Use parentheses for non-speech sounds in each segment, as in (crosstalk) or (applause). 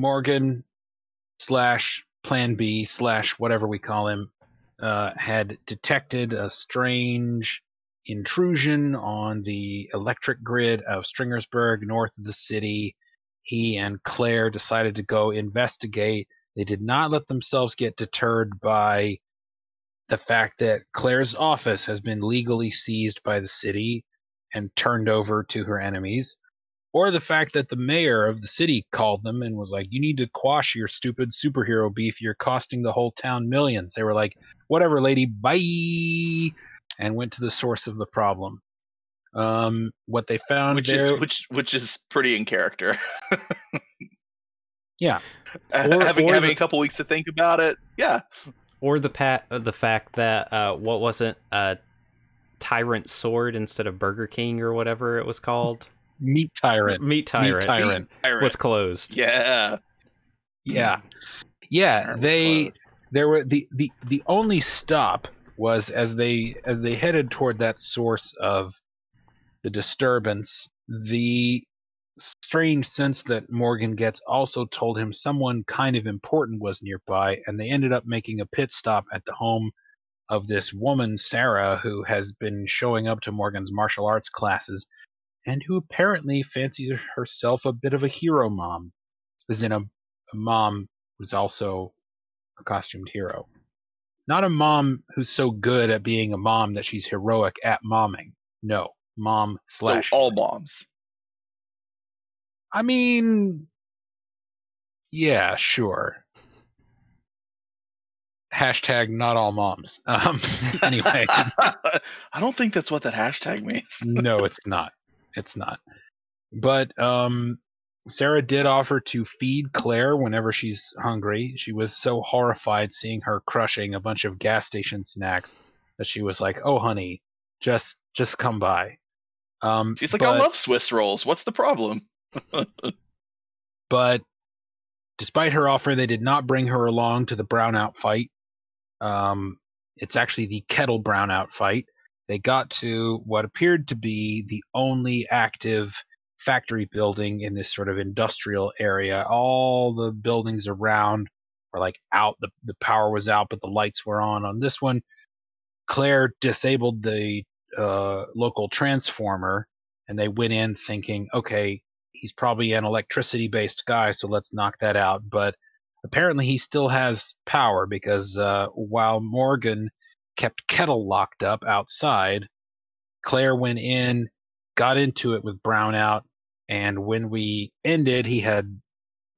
Morgan slash Plan B slash whatever we call him uh, had detected a strange intrusion on the electric grid of Stringersburg, north of the city. He and Claire decided to go investigate. They did not let themselves get deterred by the fact that Claire's office has been legally seized by the city and turned over to her enemies, or the fact that the mayor of the city called them and was like, You need to quash your stupid superhero beef. You're costing the whole town millions. They were like, Whatever, lady, bye, and went to the source of the problem. Um, what they found which there, is which which is pretty in character. (laughs) yeah, Or- having or having the- a couple weeks to think about it. Yeah, Or the pat the fact that uh, what wasn't a tyrant sword instead of Burger King or whatever it was called. Meat tyrant, Meat tyrant, meat tyrant. Tyrant. was closed. yeah. Yeah, yeah. They there were the the the only stop was as they as they headed toward that source of the disturbance. The strange sense that Morgan gets also told him someone kind of important was nearby, and they ended up making a pit stop at the home of this woman Sarah who has been showing up to Morgan's martial arts classes and who apparently fancies herself a bit of a hero mom as in a, a mom who's also a costumed hero not a mom who's so good at being a mom that she's heroic at momming no mom So slash all moms. i mean yeah sure hashtag not all moms (laughs) um anyway (laughs) I don't think that's what that hashtag means. no, it's not. It's not. But um, Sarah did offer to feed Claire whenever she's hungry. She was so horrified seeing her crushing a bunch of gas station snacks that she was like, "Oh, honey, just just come by." Um, She's like, but, I love Swiss rolls. What's the problem? (laughs) But despite her offer, they did not bring her along to the brownout fight. Um, it's actually the kettle brownout fight. They got to what appeared to be the only active factory building in this sort of industrial area. All the buildings around were like out. The, the power was out, but the lights were on. On this one, Claire disabled the uh, local transformer, and they went in thinking, okay, he's probably an electricity based guy, so let's knock that out. But apparently, he still has power because uh, while Morgan kept Kettle locked up outside, Claire went in, got into it with Brownout, and when we ended, he had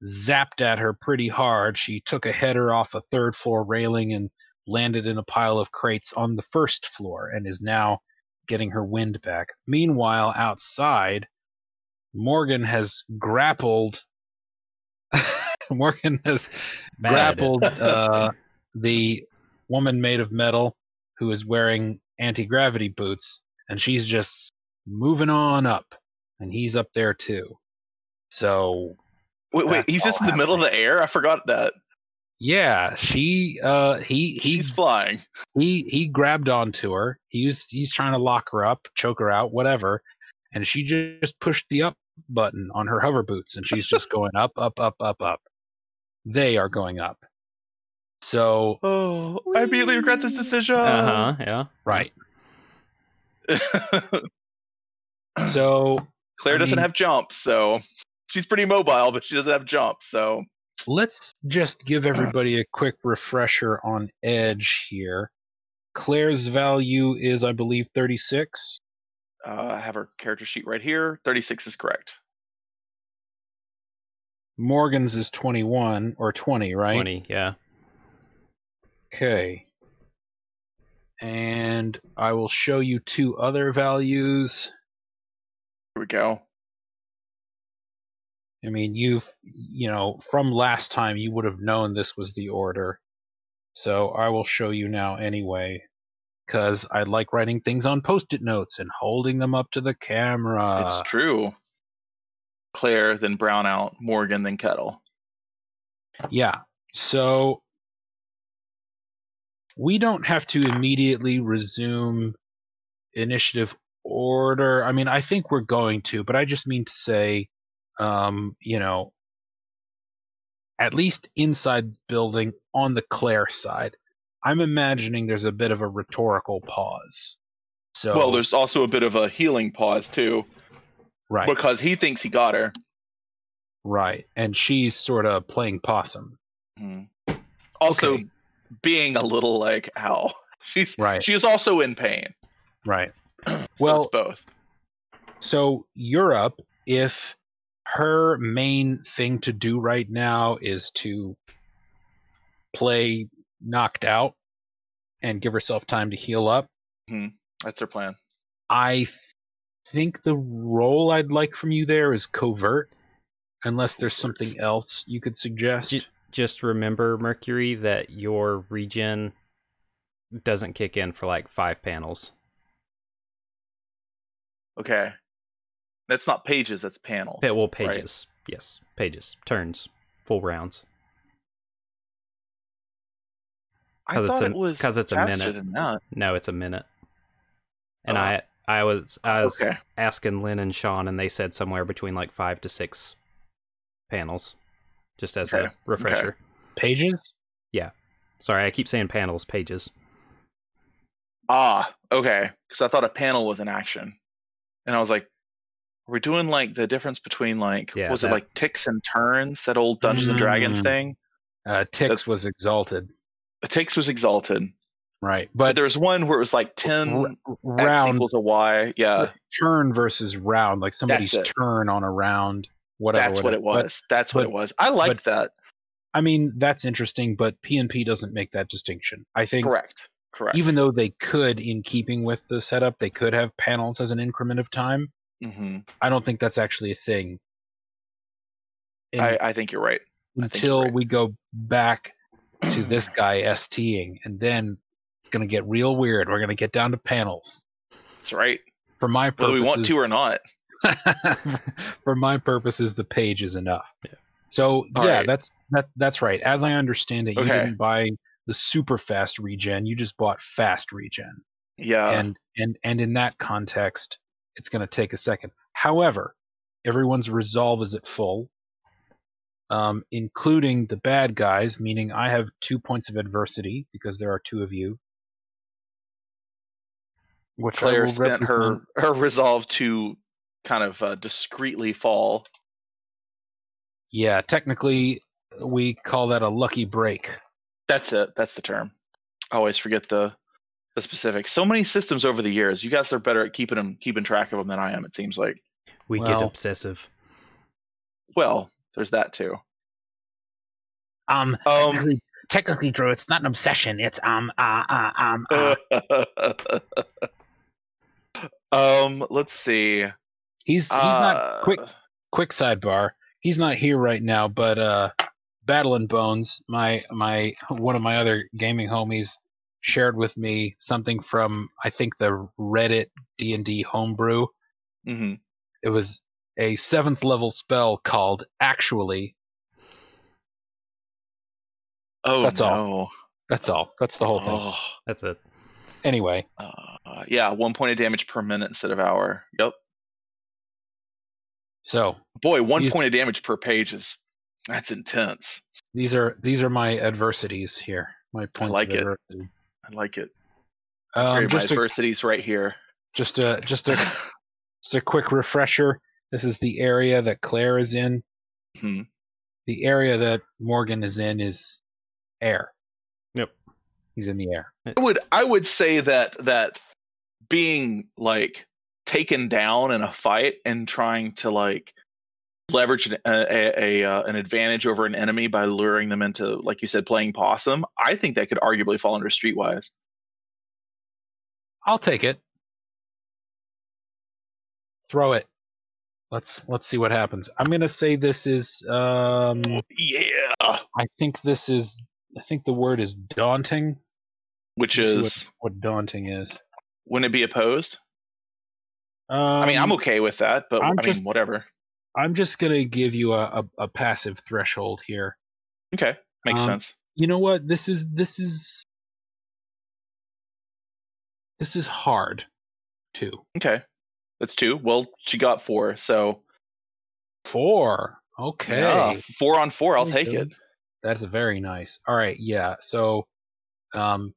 zapped at her pretty hard. She took a header off a third floor railing and landed in a pile of crates on the first floor and is now getting her wind back. Meanwhile, outside, Morgan has grappled. (laughs) Morgan has Bad. grappled uh, (laughs) the woman made of metal who is wearing anti gravity boots, and she's just moving on up, and he's up there too. So Wait, wait, he's just in the middle of the air. I forgot that yeah, she uh he he he's flying. he he grabbed onto her. He was he's trying to lock her up, choke her out, whatever, and she just pushed the up button on her hover boots, and she's just (laughs) going up, up, up, up, up. They are going up. So Oh, I immediately regret this decision. Uh huh. Yeah. right. (laughs) So Claire I doesn't mean- have jumps, so she's pretty mobile, but she doesn't have jumps. So let's just give everybody a quick refresher on Edge here. Claire's value is, I believe, 36. uh, I have her character sheet right here. Thirty-six is correct. Morgan's is 21 or 20, right? Twenty. Yeah. Okay. And I will show you two other values. Here we go. I mean, you've, you know, from last time, you would have known this was the order. So I will show you now anyway. Because I like writing things on post it notes and holding them up to the camera. it's true. Claire, then Brownout, Morgan, then Kettle. Yeah. So we don't have to immediately resume initiative order. I mean, I think we're going to, but I just mean to say, um, you know, at least inside the building on the Claire side. I'm imagining there's a bit of a rhetorical pause. So Well, there's also a bit of a healing pause too, right, because he thinks he got her. right, and she's sort of playing possum. Mhm. Also, Okay. Being a little like, ow. (laughs) She's Right. she is also in pain. Right. (clears throat) So (clears throat) Well, it's both. So Europe, if her main thing to do right now is to play knocked out and give herself time to heal up, mm-hmm. That's her plan. I th- think the role I'd like from you there is covert, unless there's something else you could suggest. Just remember, Mercury, that your regen doesn't kick in for like five panels. Okay. That's not pages, that's panels. Pa- Well, right? pages. Yes, pages. Turns. Full rounds. I thought a- it was 'cause it's a minute. than that. No, it's a minute. And Oh. I, I was, I was Okay. asking Lynn and Sean, and they said somewhere between like five to six panels, just as Okay, a refresher. Pages? Yeah. Sorry, I keep saying panels, pages. Ah, okay. Because I thought a panel was an action, and I was like, "We're doing like the difference between like Yeah, was that- it like ticks and turns that old Dungeons and Dragons Mm. thing? Uh, Ticks was exalted. Ticks was exalted, Right. but But there was one where it was like ten r- x round equals a y. Yeah, turn versus round, like somebody's turn on a round, whatever. that's what it whatever. But- was. that's what but- it was. I liked that. I mean, that's interesting, but PNP doesn't make that distinction. I think Correct. Correct. even though they could, in keeping with the setup, they could have panels as an increment of time. hmm I don't think that's actually a thing. I, I think you're right. until right. we go back to this guy STing, and then it's going to get real weird. We're going to get down to panels. That's right. For my purposes, Whether we want to or not. (laughs) for my purposes, the page is enough. Yeah. So All yeah, right. that's that. That's right. As I understand it, you didn't buy the super fast regen. You just bought fast regen, Yeah. and and and in that context, it's going to take a second. However, everyone's resolve is at full, um, including the bad guys. Meaning, I have two points of adversity because there are two of you. Which Claire spent her her resolve to kind of uh, discreetly fall. Yeah, technically, we call that a lucky break. That's it. That's the term. I always forget the the specifics. So many systems over the years. You guys are better at keeping them keeping track of them than I am. It seems like. We get obsessive. Well, there's that too. Um, Um, technically, technically, Drew, it's not an obsession. It's um, uh, uh, um, uh. (laughs) um. Let's see. He's he's not quick. Uh, Quick sidebar. He's not here right now, but uh, Battle and Bones, my my one of my other gaming homies, shared with me something from I think the Reddit D and D homebrew. mhm. It was a seventh level spell called Actually. Oh That's no. all. That's all. That's the whole thing. Oh, That's it. Anyway, uh, yeah, one point of damage per minute instead of hour. Yep. So Boy, one These- point of damage per page is that's intense. these are these are my adversities here. My points I like of it. adversity. I like it. Um, Great, my just a right here. just a just a (laughs) just a quick refresher. This is the area that Claire is in. Hmm. The area that Morgan is in is air. Yep. He's in the air. I would I would say that that being like taken down in a fight and trying to like leverage an, a, a, a uh, an advantage over an enemy by luring them into like you said playing possum. I think that could arguably fall under streetwise. I'll take it. Throw it. Let's let's see what happens. I'm gonna say this is um Yeah, I think this is I think the word is daunting. which is What daunting is. wouldn't it be opposed? Um, I mean, I'm okay with that, but I'm I just- mean, whatever. I'm just gonna give you a, a, a passive threshold here. Okay, makes Um, sense. You know what? This is this is this is hard too. Okay, that's two. Well, she got four, so Four. Okay. yeah, four on four. I'll take it. That's very nice. All right, yeah. So, um,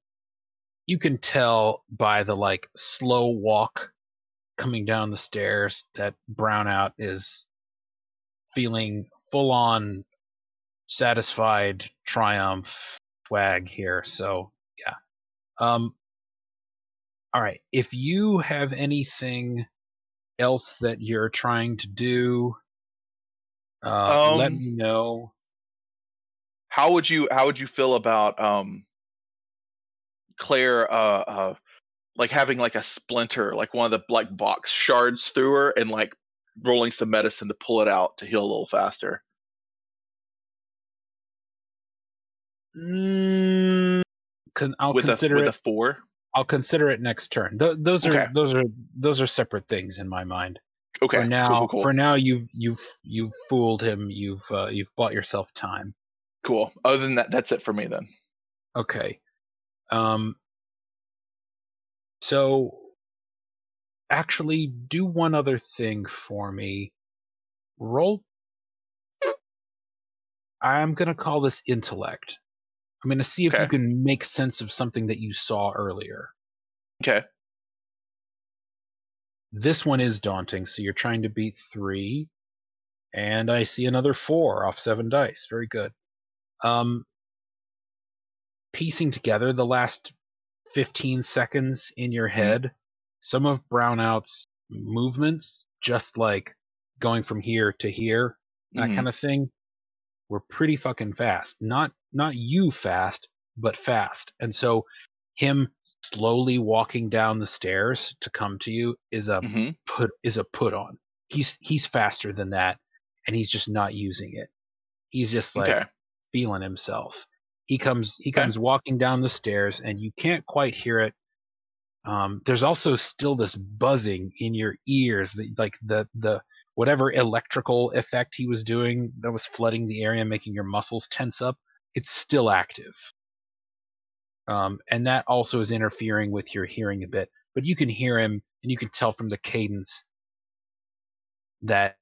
you can tell by the like slow walk coming down the stairs that Brownout is feeling full on satisfied triumph swag here. So yeah. Um all right. If you have anything else that you're trying to do, uh, let Um, me know. How would you how would you feel about um Claire uh uh like having like a splinter, like one of the like box shards through her and like rolling some medicine to pull it out to heal a little faster? Mm, con- I'll with consider a it. with a four. I'll consider it next turn. Th- those are Okay. those are those are separate things in my mind. Okay. for cool, now, cool, cool. for now, you've you've you've fooled him. You've uh, you've bought yourself time. cool. Other than that, that's it for me then. Okay. Um. So, actually, do one other thing for me. Roll. I'm gonna call this intellect. I'm gonna see if you can make sense of something that you saw earlier. Okay. This one is daunting, so you're trying to beat three, and I see another four off seven dice. Very good. Um, piecing together the last 15 seconds in your head, some of Brownout's movements, just like going from here to here, that Mhm. kind of thing, were pretty fucking fast. Not not you fast, but fast. And so him slowly walking down the stairs to come to you is a Mhm. put is a put on. He's he's faster than that, and he's just not using it. He's just like Okay. feeling himself. He comes he Okay. comes walking down the stairs, and you can't quite hear it. Um, there's also still this buzzing in your ears, like the the whatever electrical effect he was doing that was flooding the area, making your muscles tense up. It's still active, um, and that also is interfering with your hearing a bit. But you can hear him, and you can tell from the cadence that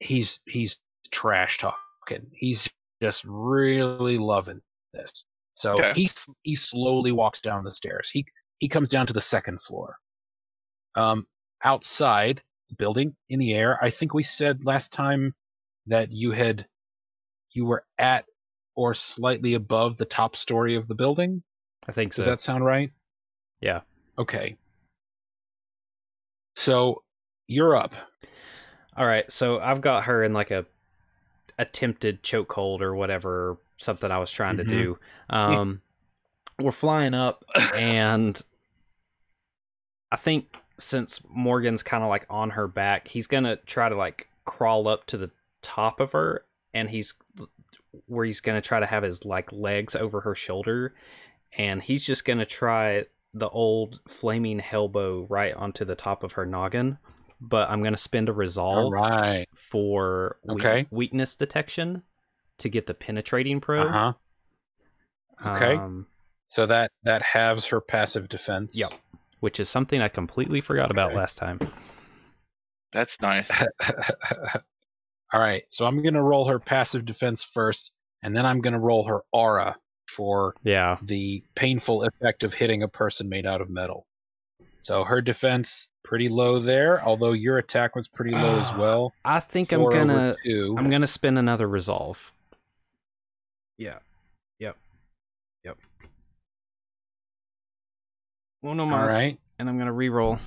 he's he's trash talking. He's just really loving this. So Okay. he he slowly walks down the stairs. He he comes down to the second floor. Um, outside the building in the air. I think we said last time that you had you were at or slightly above the top story of the building. I think so. Does that sound right? Yeah. Okay. So you're up. All right, so I've got her in like a attempted chokehold or whatever, something I was trying Mhm. to do. Um, (laughs) we're flying up, (coughs) and I think since Morgan's kind of like on her back, he's gonna try to like crawl up to the top of her, and he's where he's gonna try to have his like legs over her shoulder, and he's just gonna try the old flaming hellbow right onto the top of her noggin. But I'm gonna spend a resolve All right. for we- Okay. weakness detection to get the penetrating probe. Uh huh. okay. Um, So that that halves her passive defense. Yep. which is something I completely forgot about last time. That's nice. (laughs) All right. So I'm gonna roll her passive defense first, and then I'm gonna roll her aura for Yeah. the painful effect of hitting a person made out of metal. So her defense pretty low there, although your attack was pretty low as Ah, well. I think Four I'm gonna two. I'm gonna spend another resolve. Yeah. Yep. Yep. Uno All mas, right. and I'm gonna re-roll.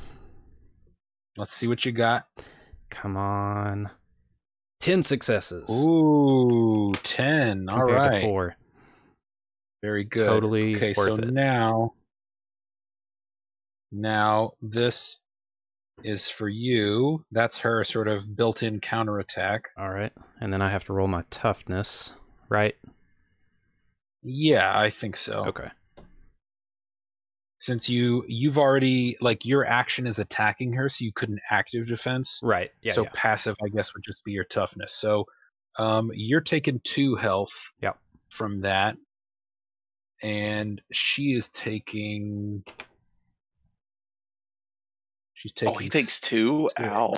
Let's see what you got. Come on. Ten successes. Ooh, ten. All compared to right. Four. Very good. Totally okay, so it. now now this is for you. That's her sort of built-in counterattack. All right, and then I have to roll my toughness, right? Yeah, I think so. Okay. Since you you've already like your action is attacking her, so you couldn't active defense. Right. Yeah. so yeah. passive, I guess, would just be your toughness. So um, you're taking two health Yep. from that, and she is taking. She's taking. oh, he takes two. six. Ow.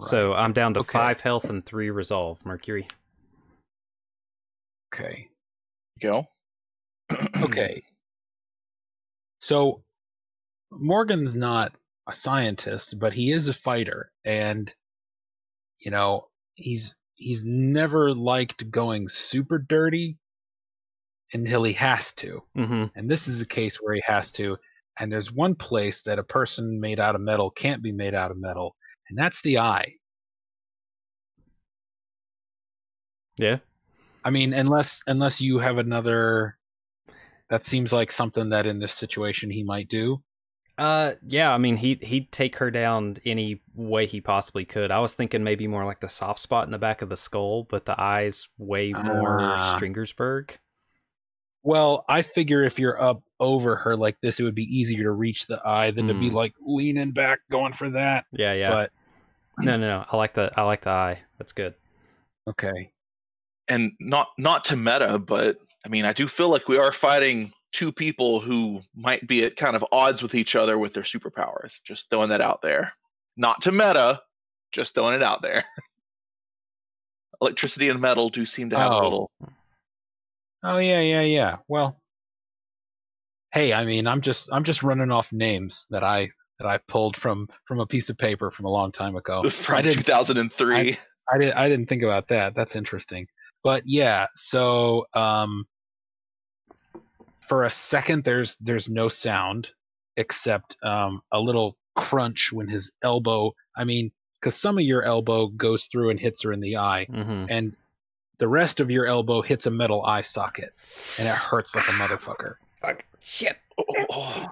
So I'm down to Okay. five health and three resolve. Mercury. Okay. Go. (clears throat) Okay. So Morgan's not a scientist, but he is a fighter and you know, he's he's never liked going super dirty until he has to. Mm-hmm. And this is a case where he has to. And there's one place that a person made out of metal can't be made out of metal, and that's the eye. Yeah. I mean, unless unless you have another that seems like something that in this situation he might do. Uh, yeah. I mean, he he'd take her down any way he possibly could. I was thinking maybe more like the soft spot in the back of the skull, but the eyes way more Ah. Stringersburg. Well, I figure if you're up over her like this, it would be easier to reach the eye than to be Hmm. like leaning back going for that. Yeah, yeah. But no, no, no. I like the I like the eye. That's good. okay. and not not to meta, but I mean, I do feel like we are fighting two people who might be at kind of odds with each other with their superpowers. Just throwing that out there. Not to meta, just throwing it out there. (laughs) Electricity and metal do seem to have Oh. a little. Oh yeah, yeah, yeah. Well, hey, I mean, I'm just I'm just running off names that I that I pulled from from a piece of paper from a long time ago. (laughs) from I didn't 2003. I didn't I didn't think about that. That's interesting. But yeah, so um for a second there's there's no sound except um a little crunch when his elbow I mean cuz some of your elbow goes through and hits her in the eye Mm-hmm. and the rest of your elbow hits a metal eye socket and it hurts like a motherfucker. (sighs) Fuck. Shit. oh,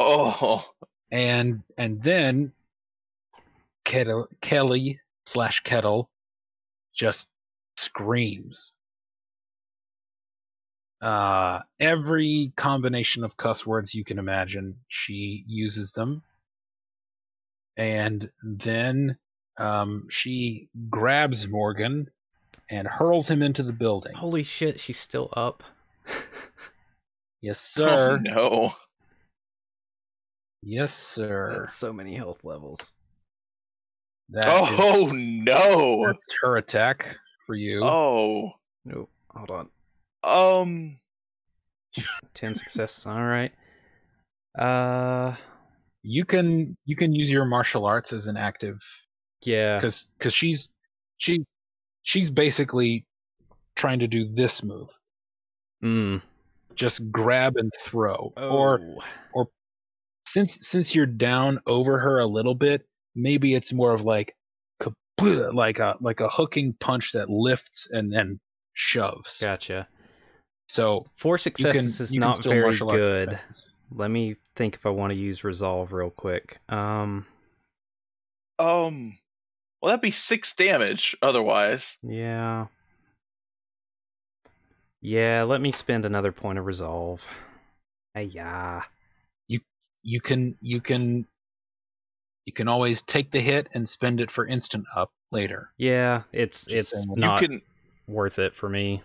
oh, And and then Kettle, Kelly slash Kettle just screams. Uh, every combination of cuss words you can imagine, she uses them. And then um, she grabs Morgan and hurls him into the building. Holy shit, she's still up. (laughs) Yes, oh sir. no. Yes, sir. That's so many health levels. That Oh is- no. that's her attack for you. Oh. no! Hold on. Um. (laughs) Ten success. All right. Uh, You can you can use your martial arts as an active yeah. because because she's she she's basically trying to do this move Mm. just grab and throw or Oh. since since you're down over her a little bit maybe it's more of like like a like a hooking punch that lifts and then shoves gotcha. so Four you can successes is you can not still very martial arts good. defense. Let me think if I want to use resolve real quick. Um, Um. Well, that'd be six damage otherwise. yeah. Yeah, let me spend another point of resolve. Hey, yeah. you you can you can you can always take the hit and spend it for instant up later Yeah, it's Just it's saying. Not you can. worth it for me.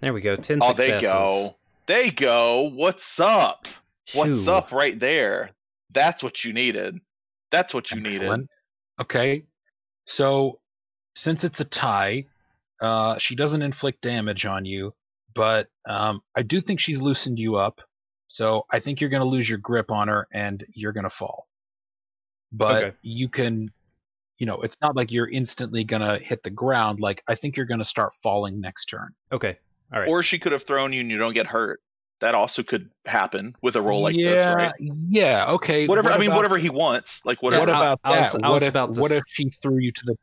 There we go. Ten Oh, successes. they go. They go. What's up? What's Shoo. up right there? That's what you needed. That's what you needed. Okay. So since it's a tie, uh, she doesn't inflict damage on you, but um, I do think she's loosened you up. So I think you're going to lose your grip on her and you're going to fall. But Okay. you can, you know, it's not like you're instantly going to hit the ground. Like I think you're going to start falling next turn. Okay. All right. Or she could have thrown you and you don't get hurt. That also could happen with a roll like yeah, this, right? Yeah. Okay. Whatever. what I mean, about- whatever he wants. Like whatever. What I- about I was- that? I what was if about to what s- if she threw you to the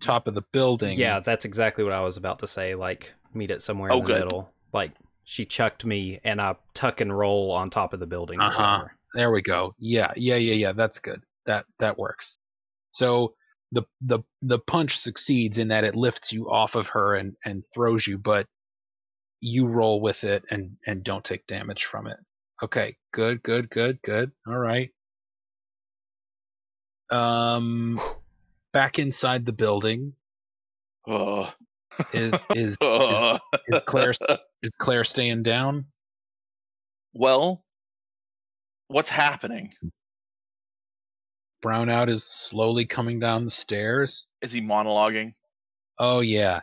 top of the building? yeah, that's exactly what I was about to say. Like meet it somewhere Oh, in the good. middle. Like she chucked me and I tuck and roll on top of the building. Uh-huh. There we go. Yeah, yeah, yeah, yeah. That's good. That that works. So the the the punch succeeds in that it lifts you off of her and and throws you, but you roll with it and and don't take damage from it. Okay. Good. Good. Good. Good. All right. Um, (sighs) back inside the building oh. is is (laughs) is, is Claire (laughs) is Claire staying down? well, what's happening? brownout is slowly coming down the stairs. Is he monologuing? Oh yeah.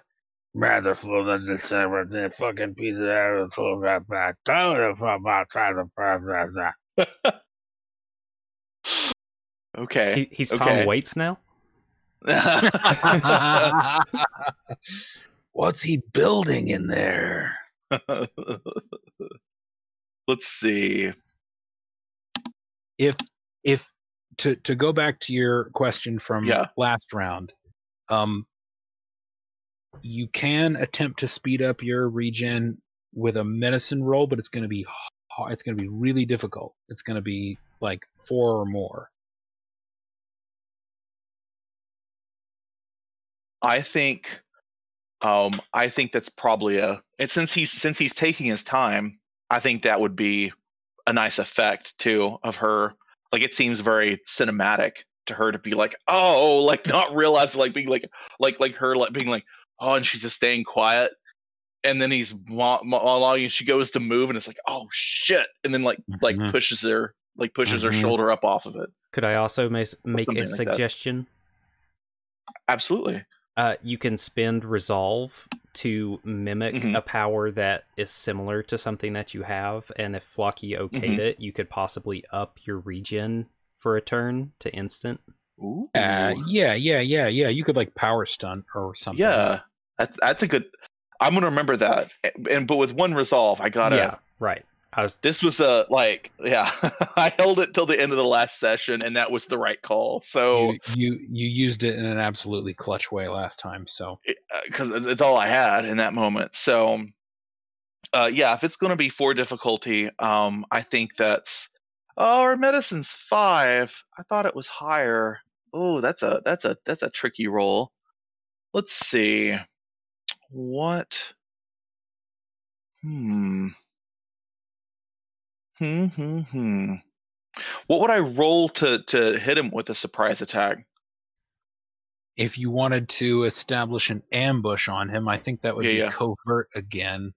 Rather full of the server, the fucking piece of air full of back. Tell the fuck about trying to process that. (laughs) Okay. He, he's Okay. Tom Waits now. (laughs) (laughs) What's he building in there? Let's see. if if to to go back to your question from Yeah. last round um you can attempt to speed up your regen with a medicine roll but it's going to be hard. it's going to be really difficult it's going to be like 4 or more I think um I think that's probably a and since he's since he's taking his time, I think that would be a nice effect too of her. Like it seems very cinematic to her to be like, oh, like not realize like being like like like her like being like, oh, and she's just staying quiet. And then he's mo- monologuing and she goes to move and it's like, oh shit. And then like like Mhm. pushes her like pushes her Mhm. shoulder up off of it. Could I also mas- make a like that. suggestion? Absolutely. Uh, you can spend resolve to mimic Mhm. a power that is similar to something that you have, and if Flocky okayed Mhm. it, you could possibly up your regen for a turn to instant. Ooh. uh, yeah yeah yeah yeah you could like power stunt or something Yeah, that's that's a good. I'm gonna remember that. And but with one resolve, I gotta. yeah, right. I was This was a like, yeah. (laughs) I held it till the end of the last session, and that was the right call. So you, you you used it in an absolutely clutch way last time so because it's all I had in that moment. So, uh, yeah, if it's gonna be four difficulty, um, I think that's. Oh, our medicine's five. I thought it was higher. Oh, that's a that's a that's a tricky roll. Let's see. What? Hmm. Hmm. Hmm. Hmm. What would I roll to to hit him with a surprise attack? if you wanted to establish an ambush on him, I think that would Yeah, be yeah. covert again.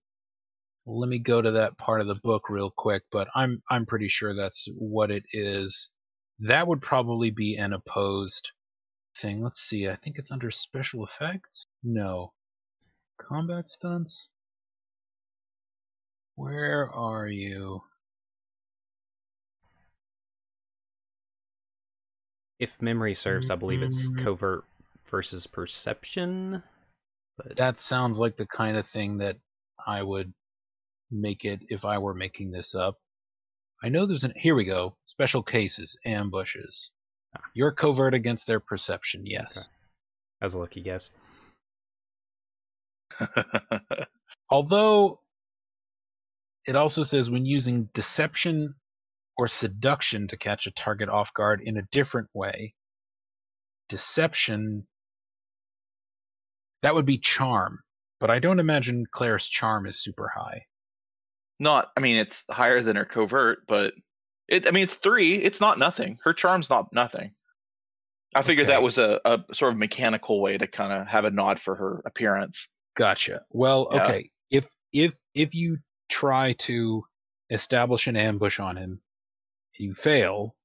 Let me go to that part of the book real quick, but I'm I'm pretty sure that's what it is. That would probably be an opposed thing. Let's see. I think it's under special effects. No. Combat stunts. Where are you? if memory serves, I believe it's Mhm. covert versus perception. But That sounds like the kind of thing that I would make it if I were making this up. I know there's an here we go. Special cases, ambushes. Ah. You're covert against their perception, yes. Okay. that was a lucky guess. (laughs) Although it also says when using deception or seduction to catch a target off guard in a different way. Deception that would be charm, but I don't imagine Claire's charm is super high. Not, I mean, it's higher than her covert, but it. I mean, it's three. It's not nothing. Her charm's not nothing. I figured that was a, a sort of mechanical way to kind of have a nod for her appearance. Gotcha. Well, Yeah. okay. If if if you try to establish an ambush on him, you fail,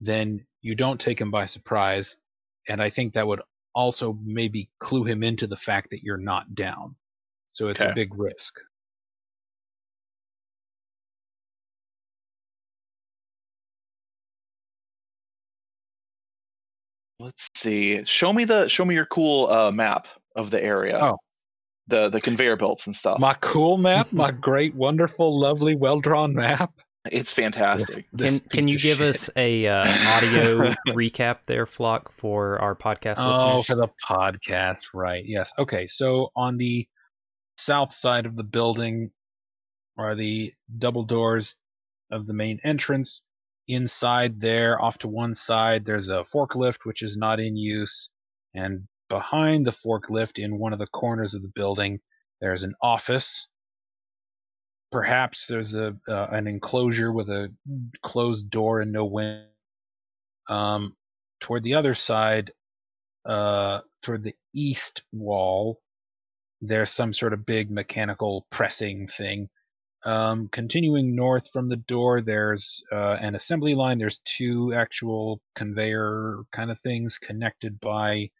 then you don't take him by surprise, and I think that would also maybe clue him into the fact that you're not down. So it's Okay. a big risk. Let's see. Show me the show me your cool uh, map of the area. Oh. The the conveyor belts and stuff. My cool map, my (laughs) great, wonderful, lovely, well drawn map. it's fantastic. This Can can you give shit. us a uh, audio (laughs) recap there, Flock, for our podcast Oh, listeners? for the podcast, right? Yes. Okay. So on the south side of the building are the double doors of the main entrance. Inside there, off to one side, there's a forklift which is not in use, and behind the forklift, in one of the corners of the building, there's an office. Perhaps there's a uh, an enclosure with a closed door and no window. Um, toward the other side, uh, toward the east wall, there's some sort of big mechanical pressing thing. Um, continuing north from the door, there's uh, an assembly line. There's two actual conveyor kind of things connected by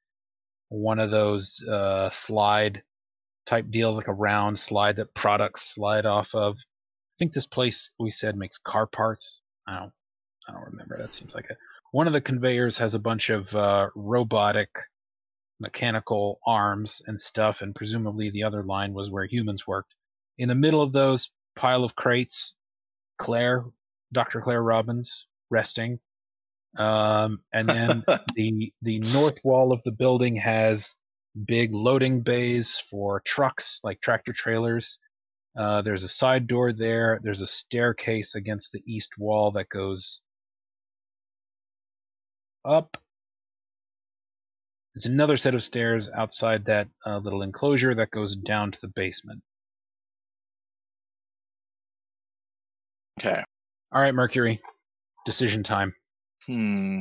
one of those uh, slide type deals, like a round slide that products slide off of. I think this place we said makes car parts. I don't, I don't remember. That seems like it. One of the conveyors has a bunch of uh, robotic, mechanical arms and stuff, and presumably the other line was where humans worked. In the middle of those pile of crates, Claire, Dr. Claire Robbins, resting. Um, and then (laughs) the the north wall of the building has big loading bays for trucks, like tractor trailers. Uh, there's a side door there. There's a staircase against the east wall that goes up. There's another set of stairs outside that uh, little enclosure that goes down to the basement. Okay. All right, Mercury. Decision time. Hmm.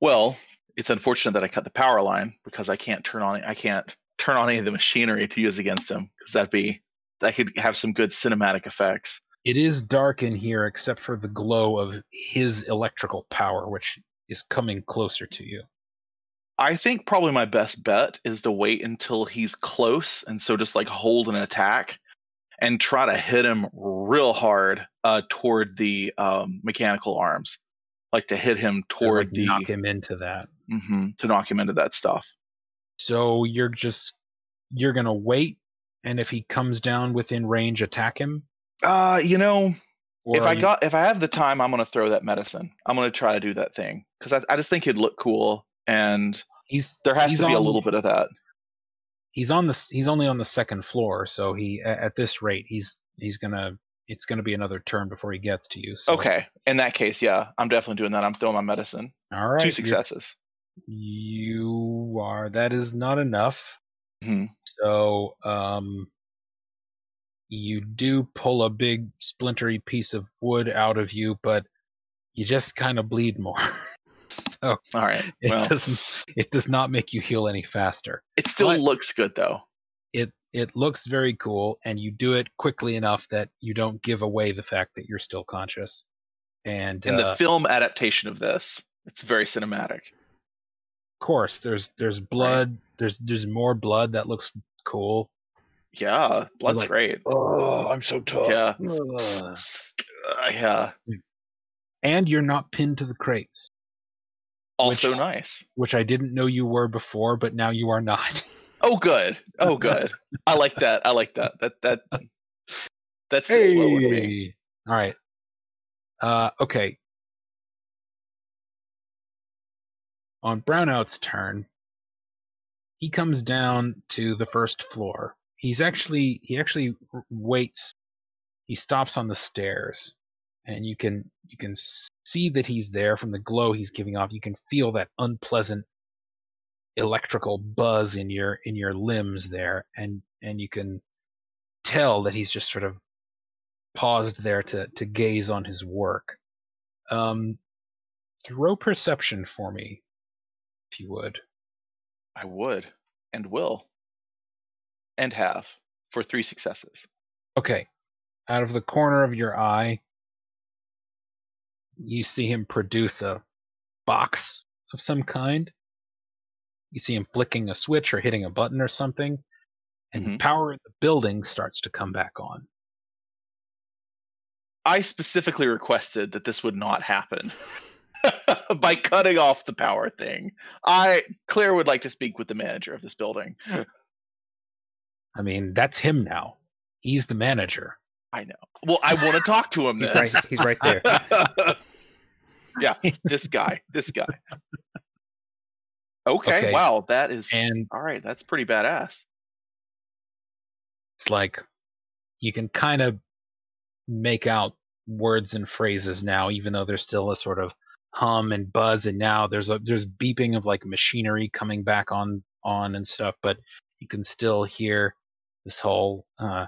Well, it's unfortunate that I cut the power line because I can't turn on I can't turn on any of the machinery to use against him because that'd be that could have some good cinematic effects. It is dark in here except for the glow of his electrical power, which is coming closer to you. I think probably my best bet is to wait until he's close and so just like hold an attack and try to hit him real hard uh, toward the um, mechanical arms, like to hit him To, toward like, the knock him into that. hmm to knock him into that stuff. So you're just you're gonna wait, and if he comes down within range, attack him. Uh, you know, Or if I you- got if I have the time, I'm gonna throw that medicine. I'm gonna try to do that thing because I, I just think it'd look cool, and he's there has he's to be a little bit of that. He's on the he's only on the second floor, so he at this rate he's he's gonna it's gonna be another turn before he gets to you. So, Okay, in that case, yeah, I'm definitely doing that. I'm throwing my medicine. all right, Two you're- successes. You are that is not enough. Mhm. So um you do pull a big splintery piece of wood out of you, but you just kind of bleed more. (laughs) (laughs) All right. It Well, doesn't it does not make you heal any faster. it still but- looks good though. It it looks very cool and you do it quickly enough that you don't give away the fact that you're still conscious. And In uh, the film adaptation of this, it's very cinematic. of course there's there's blood, there's there's more blood that looks cool. Yeah, blood's like, great. Oh, I'm so tough. Yeah. Uh, yeah, And you're not pinned to the crates. Also Which- nice. which I didn't know you were before, but now you are not. (laughs) Oh, good. Oh, (laughs) good. I like that. I like that. That that that's well with me. All right. Uh, okay. On Brownout's turn, he comes down to the first floor. He's actually he actually waits. He stops on the stairs, and you can you can see that he's there from the glow he's giving off. You can feel that unpleasant electrical buzz in your in your limbs there, and and you can tell that he's just sort of paused there to to gaze on his work. Um, throw perception for me, if you would. I would and will and have for three successes. Okay. Out of the corner of your eye, you see him produce a box of some kind. You see him flicking a switch or hitting a button or something, and the Mhm. power in the building starts to come back on. I specifically requested that this would not happen (laughs) by cutting off the power thing. I Claire would like to speak with the manager of this building. I mean, that's him now. He's the manager. I know. Well, I want to talk to him He's then. right. He's right there. (laughs) yeah, (laughs) this guy. This guy. (laughs) Okay, Okay. Wow. That is And all right. That's pretty badass. it's like you can kind of make out words and phrases now even though there's still a sort of hum and buzz and now there's a there's beeping of like machinery coming back on on and stuff but you can still hear this whole uh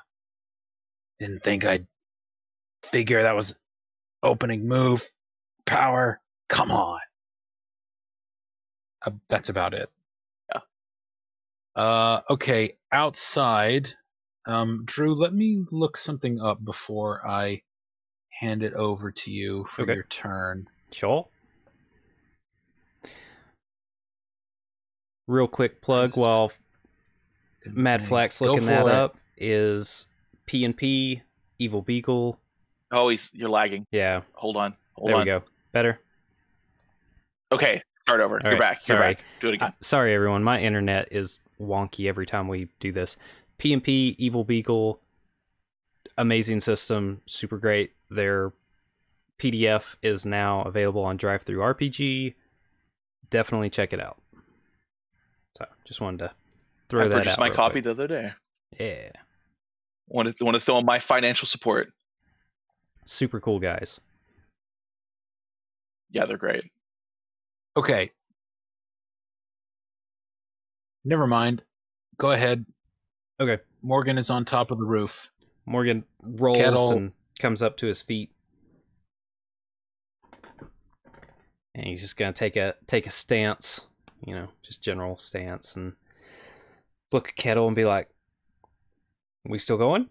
didn't think i'd figure that was opening move power come on uh, that's about it Yeah. uh okay outside Um, Drew, let me look something up before I hand it over to you for Okay. your turn. Sure. Real quick plug Nice. while Mad. Flax looking that it. up is P and P Evil Beagle. Oh, he's you're lagging. Yeah, Hold on. Hold there on. we go. Better. Okay, start over. All you're right, back. You're sorry. back. Do it again. Uh, sorry, everyone. My internet is wonky every time we do this. PMP, Evil Beagle, amazing system, super great. Their PDF is now available on DriveThruRPG. Definitely check it out. So, just wanted to throw that. I that purchased my copy quick. the other day. Yeah, Want to want to throw in my financial support. super cool guys. Yeah, they're great. Okay. Never mind. Go ahead. Okay. Morgan is on top of the roof. Morgan rolls Kettle. and comes up to his feet. And he's just gonna take a take a stance, you know, just general stance and look at Kettle and be like, We still going?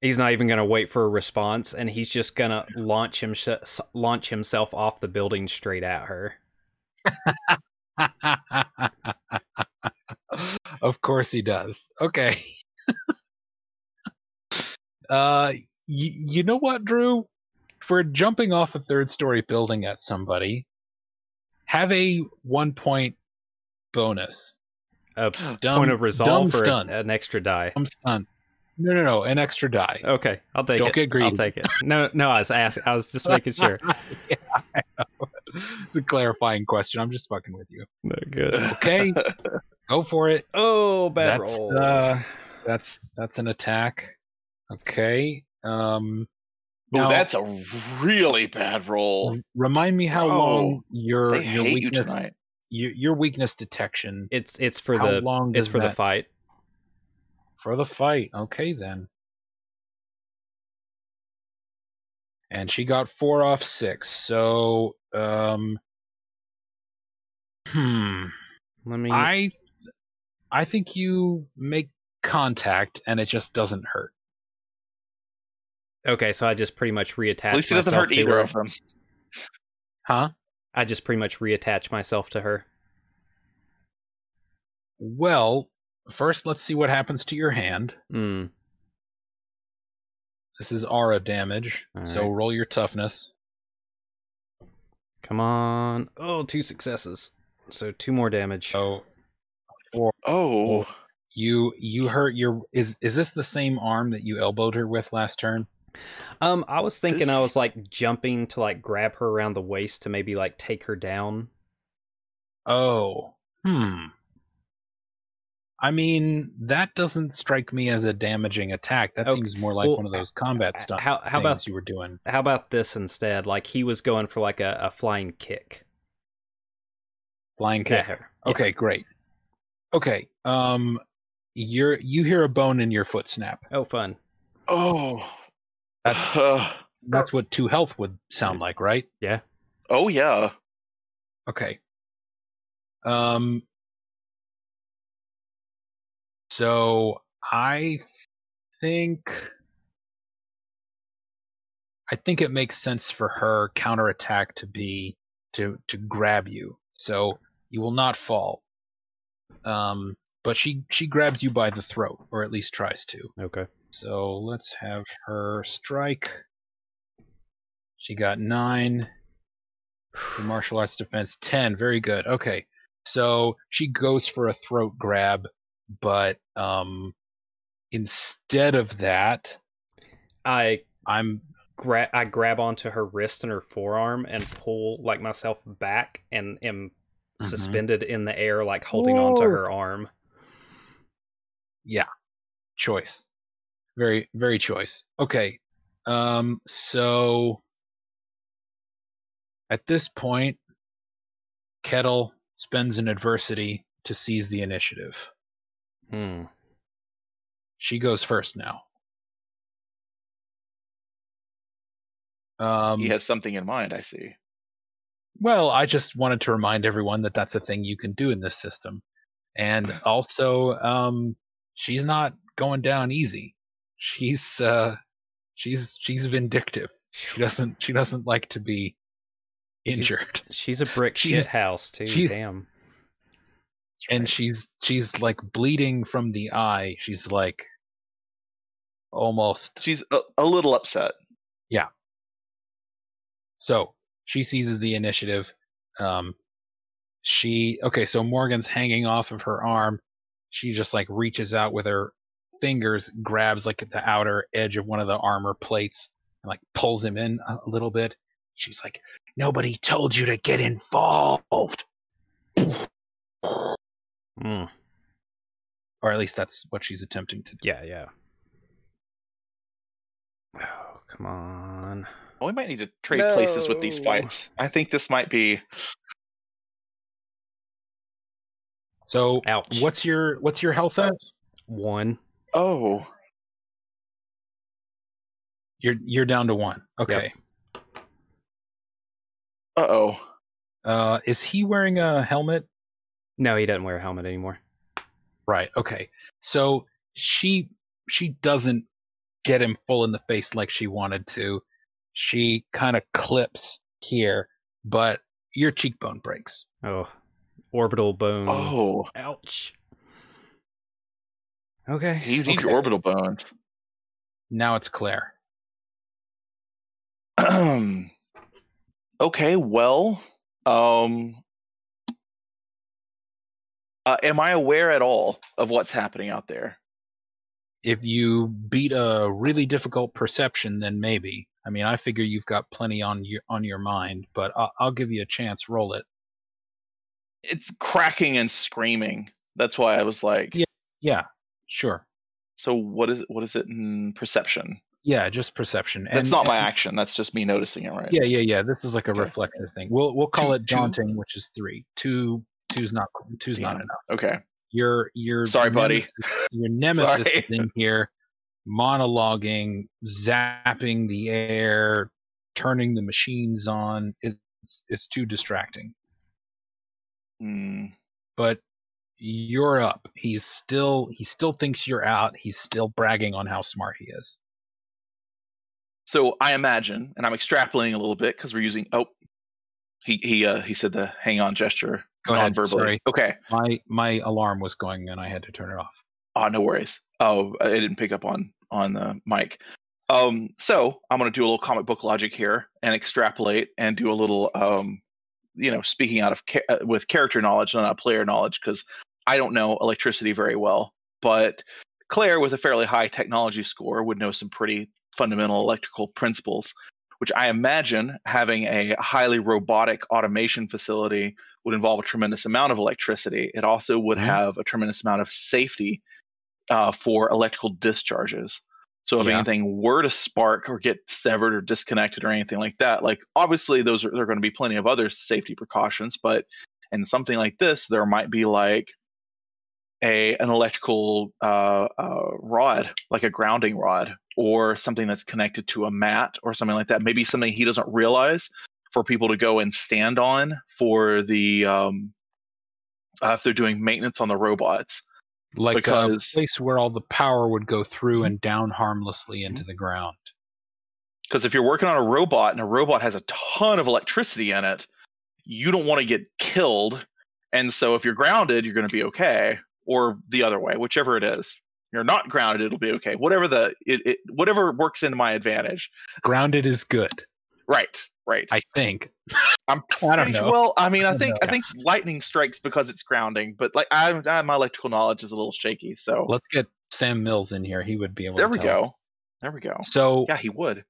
He's not even gonna wait for a response and he's just gonna launch him launch himself off the building straight at her. (laughs) of course he does. Okay. (laughs) uh you, you know what, Drew? For jumping off a third story building at somebody, have a one point bonus. A Dumb, point of resolve or stunt. an extra die. Dumb. No, no, no, an extra die. Okay, I'll take Don't it. get I'll take it. No, no, I was asking. I was just making sure. (laughs) yeah, (laughs) It's a clarifying question. I'm just fucking with you. No, good. (laughs) Okay, go for it. Oh, bad that's roll. uh, that's that's an attack. Okay. Um, Oh, now, that's a really bad roll. remind me how Bro, long your your hate you weakness your, your weakness detection it's it's for how the long it's does for the fight. For the fight. Okay then. And she got four off six. So um, hmm. Let me. I I think you make contact and it just doesn't hurt. Okay, so I just pretty much reattach At least it doesn't hurt either her. of them. Huh? I just pretty much reattach myself to her. Well, first let's see what happens to your hand. Mm. This is aura damage. so Alright. roll your toughness. Come on. Oh, two successes. So two more damage. So Oh, you you hurt your is is this the same arm that you elbowed her with last turn? Um, I was thinking I was like jumping to like grab her around the waist to maybe like take her down. Oh. Hmm. I mean, that doesn't strike me as a damaging attack. That Okay, seems more like well, one of those combat h- stunts how- how about- you were doing. How about this instead? Like he was going for like a, a flying kick. Flying kick. Yeah. Okay, great. Okay. Um you're you hear a bone in your foot snap. Oh, fun. oh, That's (sighs) Uh, that's what two health would sound like, right? Yeah. oh yeah. Okay. Um so I think I think it makes sense for her counterattack to be to to grab you. So you will not fall. Um but she she grabs you by the throat or at least tries to. Okay. So let's have her strike. She got nine. For (sighs) martial arts defense, 10. Very good. Okay. So she goes for a throat grab, but um, instead of that, I I'm. grab I grab onto her wrist and her forearm and pull like myself back and am Mhm. suspended in the air like holding onto her arm. Yeah. Choice. Very, very choice. Okay. Um, so at this point, Kettle spends an adversity to seize the initiative. Hmm. She goes first now. Um, he has something in mind. I see. Well, I just wanted to remind everyone that that's a thing you can do in this system, and (laughs) also um, she's not going down easy. She's uh she's she's vindictive. She doesn't she doesn't like to be injured. She's a brick She's- shit house too. she's- Damn. And she's she's like bleeding from the eye. She's like almost She's a, a little upset. Yeah. So she seizes the initiative. Um, she okay. So Morgan's hanging off of her arm. She just like reaches out with her fingers, grabs like the outer edge of one of the armor plates, and like pulls him in a little bit. She's like, "Nobody told you to get involved," Mm. or at least that's what she's attempting to do. Yeah, yeah. Oh, come on. We might need to trade places with these fights. I think this might be. So, Ouch. what's your what's your health at? One. Oh, You're you're down to one. Okay. uh oh. Uh, is he wearing a helmet? No, he doesn't wear a helmet anymore. Right. Okay. So she she doesn't get him full in the face like she wanted to. She kind of clips here, but your cheekbone breaks. Oh, orbital bone. Oh, Ouch. Okay. you need Okay. your orbital bones. Now it's Claire. (clears throat) okay, well, um, uh, am I aware at all of what's happening out there? If you beat a really difficult perception, then maybe. I mean, I figure you've got plenty on your on your mind, but I'll, I'll give you a chance. Roll it. It's cracking and screaming. That's why I was like, Yeah. Yeah, sure. so what is what is it in perception? Yeah, just perception. That's And- not my and- action. That's just me noticing it, right? Yeah, yeah, yeah. This is like a Okay. reflective thing. We'll we'll call Two- it two? daunting, which is three. Two two's not two's not enough. Okay. Your your Sorry, buddy. your (laughs) nemesis is in here monologuing, zapping the air, turning the machines on. It's it's too distracting. Hmm. But you're up. He's still he still thinks you're out. He's still bragging on how smart he is. So I imagine, and I'm extrapolating a little bit because we're using. Oh, he he uh, he said the hang on gesture Go ahead. non-verbally. Sorry. Okay. My my alarm was going and I had to turn it off. Oh, no worries. Oh, I didn't pick up on on the mic. Um, so I'm gonna do a little comic book logic here and extrapolate and do a little, um, you know, speaking out of ca- uh, with character knowledge, and not player knowledge, because I don't know electricity very well. But Claire, with a fairly high technology score, would know some pretty fundamental electrical principles, which I imagine having a highly robotic automation facility would involve a tremendous amount of electricity. It also would Mhm. have a tremendous amount of safety uh, for electrical discharges. So if Yeah. anything were to spark or get severed or disconnected or anything like that, like obviously those are there are going to be plenty of other safety precautions, but in something like this, there might be like a an electrical uh, uh, rod, like a grounding rod, or something that's connected to a mat or something like that. Maybe something he doesn't realize for people to go and stand on for the um, uh, if they're doing maintenance on the robots. like Because- a place where all the power would go through and down harmlessly into the ground. Because if you're working on a robot and a robot has a ton of electricity in it, you don't want to get killed. And so if you're grounded, you're going to be okay, or the other way, whichever it is. You're not grounded, it'll be okay. Whatever the it, it whatever works in my advantage. Grounded is good, Right, right. I think. (laughs) I'm I don't know. Well, I mean, I I think know. I think lightning strikes because it's grounding, but like I, I my electrical knowledge is a little shaky. So Let's get Sam Mills in here. He would be able there to we tell go. us. There we go. So Yeah, he would.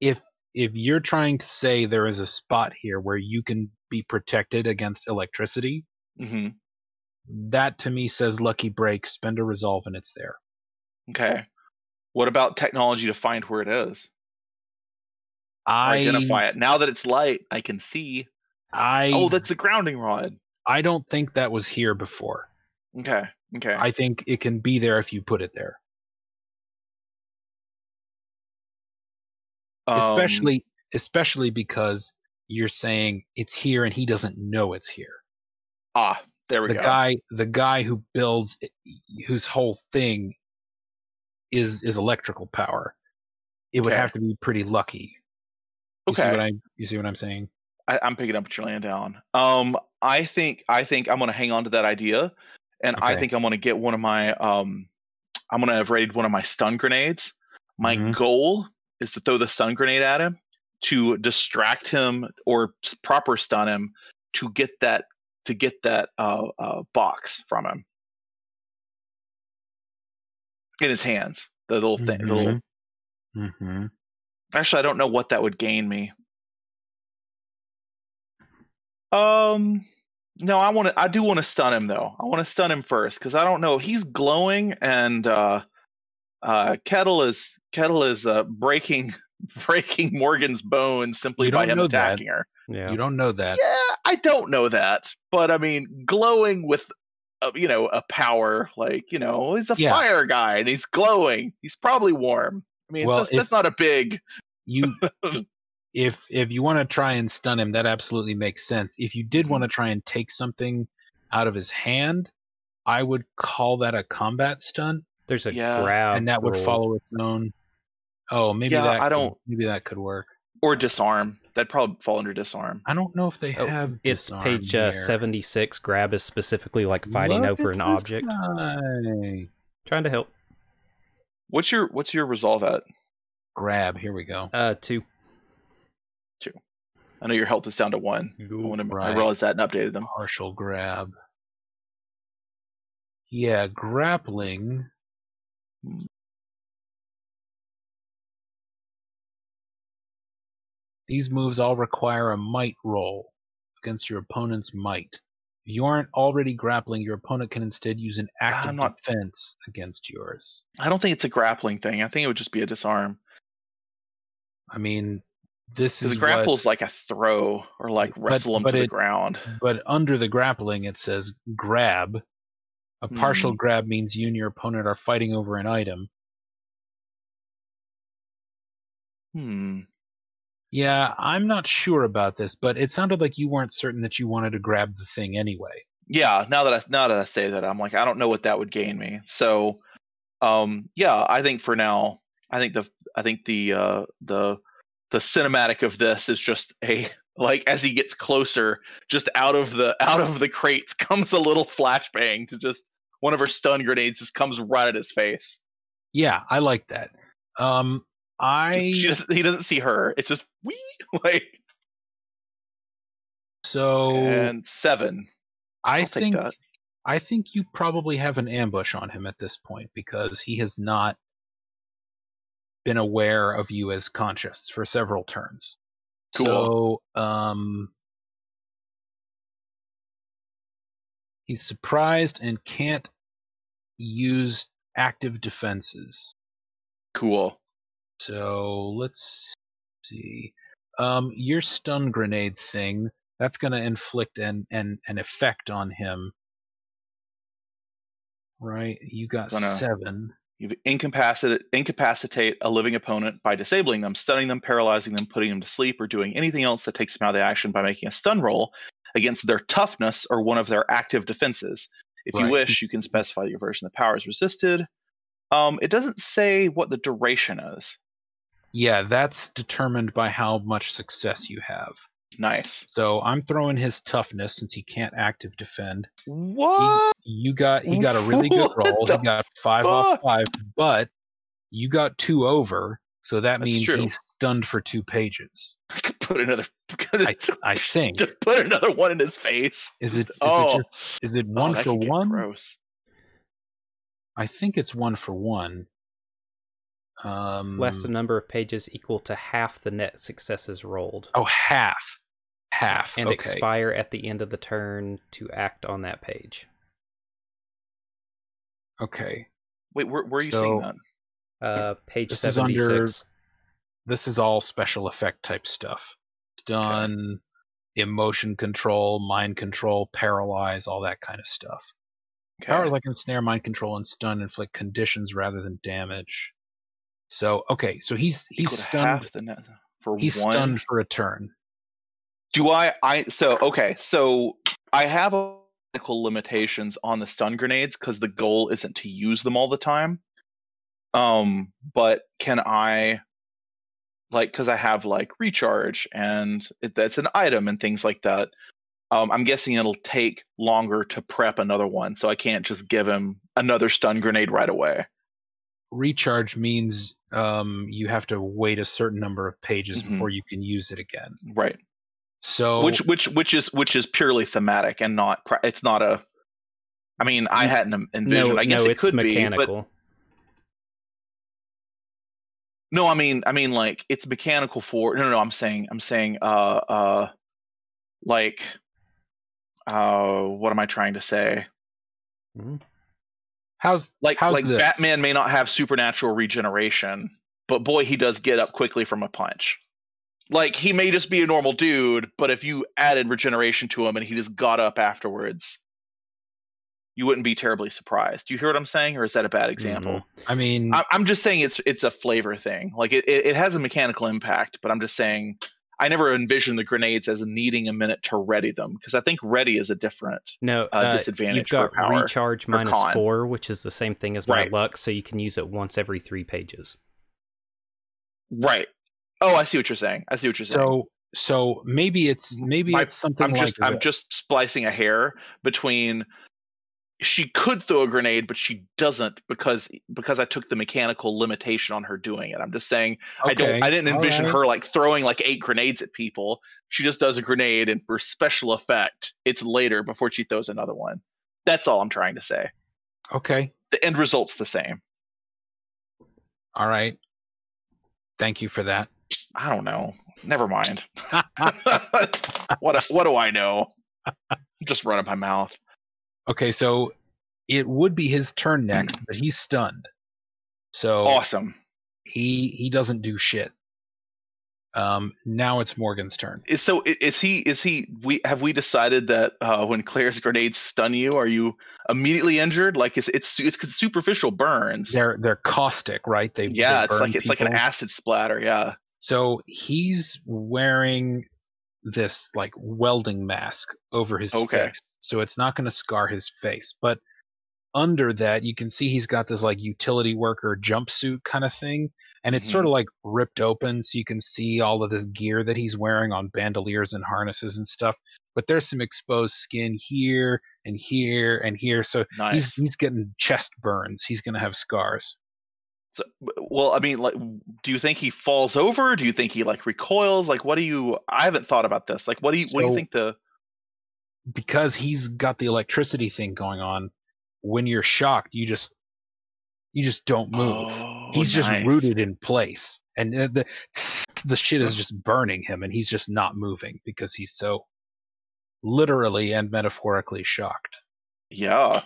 if if you're trying to say there is a spot here where you can be protected against electricity, hmm that to me says lucky break, spend a resolve and it's there. Okay. What about technology to find where it is? I identify it. Now that it's light, I can see. I oh, that's a grounding rod. I don't think that was here before. Okay. Okay. I think it can be there if you put it there. Um, especially especially because you're saying it's here and he doesn't know it's here. ah, There we the go. The guy the guy who builds whose whole thing is is electrical power. It would Okay. have to be pretty lucky. You see Okay. what I you see what I'm saying? I, I'm picking up what you're laying down. Um, I think I think I'm gonna hang on to that idea, and I think I'm gonna get one of my um, I'm gonna have raided one of my stun grenades. My Mhm. goal is to throw the stun grenade at him to distract him or proper stun him to get that to get that uh, uh, box from him in his hands. The little thing. The little, Mm-hmm. Actually, I don't know what that would gain me. Um, no, I want to. I do want to stun him though. I want to stun him first because I don't know. He's glowing, and uh, uh, Kettle is Kettle is uh, breaking (laughs) breaking Morgan's bones simply You by don't him know that. her. Yeah. You don't know that. Yeah, I don't know that, but I mean, glowing with. Uh, you know, a power like you know, he's a Yeah. fire guy and he's glowing. He's probably warm. I mean, Well, that's, if- that's not a big. You (laughs) if if you want to try and stun him, that absolutely makes sense. If you did want to try and take something out of his hand, I would call that a combat stunt, There's a Yeah, grab. and that would roll. follow its own. Oh, maybe Yeah, that. I could- don't- maybe that could work. or disarm. That'd probably fall under disarm. I don't know if they Oh, have. It's disarm page uh, 76. Grab is specifically like fighting Look over an object. guy. Trying to help. What's your what's your resolve at? Grab. Here we go. Uh, two. Two. I know your health is down to one. I, wanna, I realized that and updated them. Partial grab. Yeah, grappling. These moves all require a might roll against your opponent's might. You aren't already grappling, your opponent can instead use an active I'm not- defense against yours. I don't think it's a grappling thing. I think it would just be a disarm. I mean, this is what- grapple's like a throw or like But- wrestle him but to the ground. but under the grappling it says grab. A partial Hmm. grab means you and your opponent are fighting over an item. Hmm. Yeah, I'm not sure about this, but it sounded like you weren't certain that you wanted to grab the thing anyway. Yeah. Now that I now that I say that, I'm like, I don't know what that would gain me. So, um, yeah, I think for now, I think the I think the uh the the cinematic of this is just a (laughs) like as he gets closer, just out of the (laughs) out of the crates comes a little flashbang to just one of her stun grenades just comes right at his face. Yeah, I like that. Um, I She doesn't, he doesn't see her. It's just (laughs) we like so and seven. I I'll think. I think you probably have an ambush on him at this point because he has not been aware of you as conscious for several turns. Cool. So, um, he's surprised and can't use active defenses. Cool. So let's see. Um, your stun grenade thing that's going to inflict an, an an effect on him, right? You got Gonna- seven. You incapacitate incapacitate a living opponent by disabling them, stunning them, paralyzing them, putting them to sleep, or doing anything else that takes them out of the action by making a stun roll against their toughness or one of their active defenses. If you wish, you can specify your version of the power is resisted. Um, it doesn't say what the duration is. Yeah, that's determined by how much success you have. Nice. So I'm throwing his toughness since he can't active defend. What? You got he got a really good (laughs) roll. He got five off five, but you got two over, so that That's means true. he's stunned for two pages. I could put another. (laughs) I I think just put another one in his face. is it is oh, it just is it oh, one that for one? Gross. I think it's one for one. Um, Less the number of pages equal to half the net successes rolled. oh half, half. and okay, expire at the end of the turn to act on that page. okay. Wait, where, where are you seeing that? Uh, page This is under- 76. This is all special effect type stuff. it's Stun, emotion control, mind control, paralyze, all that kind of stuff. Okay. Powers like ensnare, mind control, and stun inflict conditions rather than damage. So okay, so he's he's stunned. net for He's one. stunned for a turn. Do I? I so okay. So I have a mechanical limitations on the stun grenades because the goal isn't to use them all the time. Um, but can I like because I have like recharge and it, that's an item and things like that. Um, I'm guessing it'll take longer to prep another one, so I can't just give him another stun grenade right away. Recharge means um, you have to wait a certain number of pages Mhm. before you can use it again. Right. So which which which is which is purely thematic and not it's not a I mean, I hadn't envisioned. no, I guess no, it it's could be, but mechanical. no, I mean, I mean, like it's mechanical for. No, no, no. I'm saying, I'm saying, uh, uh, like, uh, what am I trying to say? Mhm. How's Like, how's like this? Batman may not have supernatural regeneration, but boy, he does get up quickly from a punch. Like he may just be a normal dude, but if you added regeneration to him and he just got up afterwards, you wouldn't be terribly surprised. Do you hear what I'm saying, or is that a bad example? Mm-hmm. I mean, I, I'm just saying it's it's a flavor thing. Like it, it, it has a mechanical impact, but I'm just saying I never envisioned the grenades as needing a minute to ready them because I think ready is a different. No, uh, uh, disadvantage You've for got power, recharge for minus con. four, which is the same thing as my Right. luck, so you can use it once every three pages. Right. Oh, I see what you're saying. I see what you're saying. so so maybe it's maybe My- it's something I'm just like I'm this. just splicing a hair between she could throw a grenade, but she doesn't because because I took the mechanical limitation on her doing it. I'm just saying I don't I didn't envision right. her like throwing like eight grenades at people. She just does a grenade and for special effect, it's later before she throws another one. That's all I'm trying to say. Okay, The end result's the same. all right. Thank you for that. I don't know. Never mind. (laughs) (laughs) what what do I know? I'm just running my mouth. Okay, so it would be his turn next, but he's stunned. So Awesome. he he doesn't do shit. Um, now it's Morgan's turn. Is so is he is he we have we decided that uh when Claire's grenades stun you are you immediately injured like it's it's it's superficial burns They're they're caustic, right? They they yeah it's burn like it's like an acid splatter yeah So he's wearing this like welding mask over his Okay. face. So it's not going to scar his face. But under that, you can see he's got this like utility worker jumpsuit kind of thing. And it's sort of mm-hmm. like ripped open. So you can see all of this gear that he's wearing on bandoliers and harnesses and stuff. But there's some exposed skin here and here and here. So nice he's, he's getting chest burns. He's going to have scars. So, well I mean like do you think he falls over? Do you think he like recoils? Like what do you I haven't thought about this. Like what do you what do you think the because he's got the electricity thing going on when you're shocked you just you just don't move. Oh, he's just rooted in place. And uh, the the shit is just burning him and he's just not moving because he's so literally and metaphorically shocked. Yeah.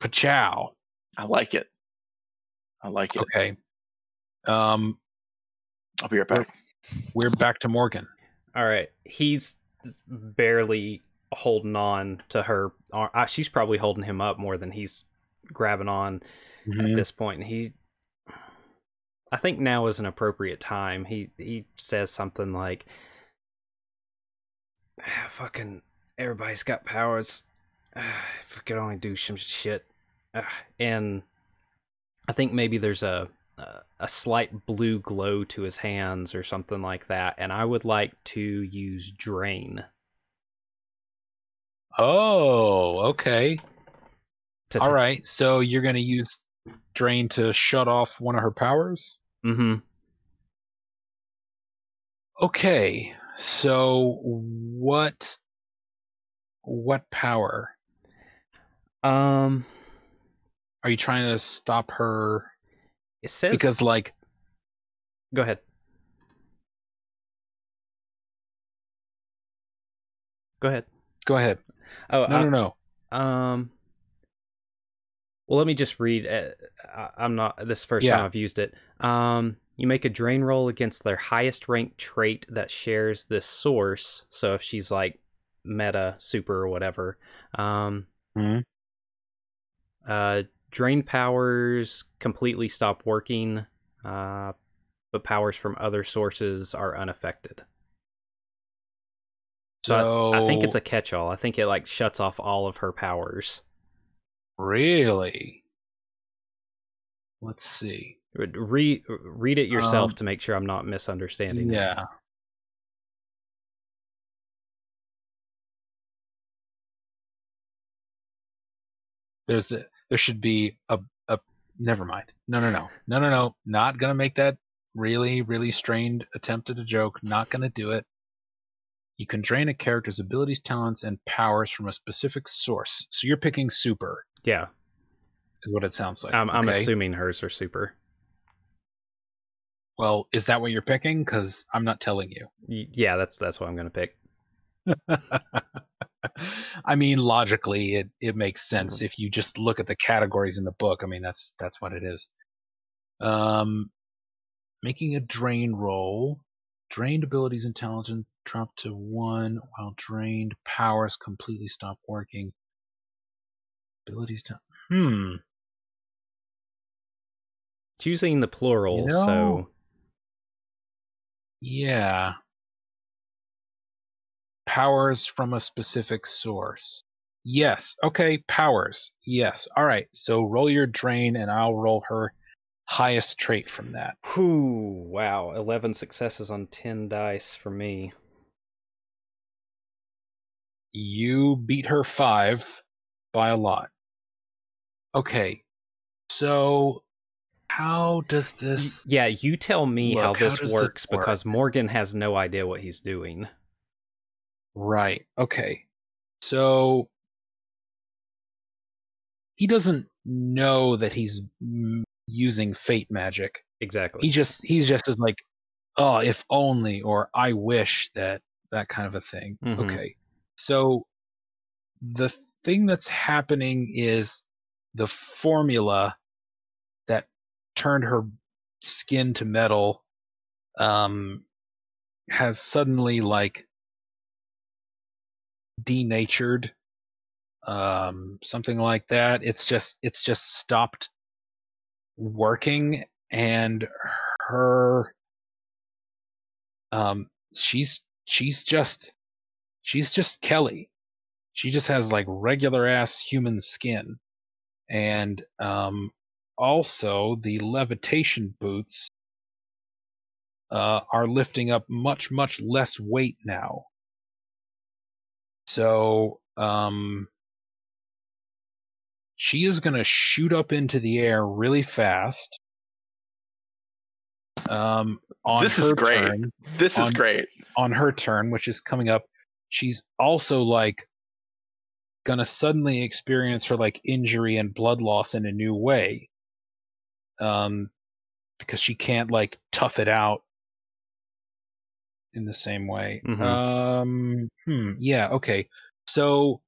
Pachow I like it I like it okay um I'll be right back we're back to morgan All right, he's barely holding on to her. uh, She's probably holding him up more than he's grabbing on Mhm. at this point. And he, I think now is an appropriate time. He he says something like, "Ah, "Fucking everybody's got powers. Ah, if we could only do some shit." Ah," and I think maybe there's a a- slight blue glow to his hands or something like that. And I would like to use drain oh okay to all right so you're going to use drain to shut off one of her powers Mm-hmm. Okay, so what what power Um, are you trying to stop her? it says Because like Go ahead. Go ahead. go ahead. Oh, No, uh, no, no. Um. Well, let me just read. Uh, I'm not. This first Yeah. time I've used it. Um. You make a drain roll against their highest ranked trait that shares this source. So if she's like meta, super, or whatever, um, Mhm. uh, drain powers completely stop working. Uh, but powers from other sources are unaffected. So, I, I think it's a catch-all. I think it like shuts off all of her powers. Really? Let's see. Read read it yourself Um, to make sure I'm not misunderstanding. it. There's a there should be a a never mind. No no no. No no no. Not gonna make that really, really strained attempt at a joke. Not gonna do it. You can drain a character's abilities, talents, and powers from a specific source. So you're picking super, Yeah. is what it sounds like. I'm, I'm okay? assuming hers are super. Well, is that what you're picking? Because I'm not telling you. Y- Yeah, that's that's what I'm gonna pick. (laughs) (laughs) I mean, logically, it, it makes sense if you just look at the categories in the book. I mean, that's that's what it is. Um, making a drain roll, drained abilities intelligence drop to one, while drained powers completely stop working. Abilities to hmm. It's using the plural, know- so Yeah. Powers from a specific source. Yes. Okay. Powers. Yes. All right. So roll your drain, and I'll roll her highest trait from that. whew, wow, eleven successes on ten dice for me. You beat her five by a lot. Okay. So how does this? yeah, you tell me how Look, how this this works work? because Morgan has no idea what he's doing. Right. Okay. So he doesn't know that he's using fate magic. Exactly. he just he's just as like oh if only or i wish that that kind of a thing Mhm. okay so the thing that's happening is the formula that turned her skin to metal um has suddenly like denatured um something like that it's just it's just stopped working and her um she's she's just she's just Kelly. She just has like regular ass human skin. And um also the levitation boots uh are lifting up much much less weight now. So um she is going to shoot up into the air really fast. Um, on This is great. turn, This is great. on her turn, which is coming up, she's also like gonna suddenly experience her like injury and blood loss in a new way. Um, because she can't like tough it out in the same way. Mhm. Um, hmm, yeah, okay. So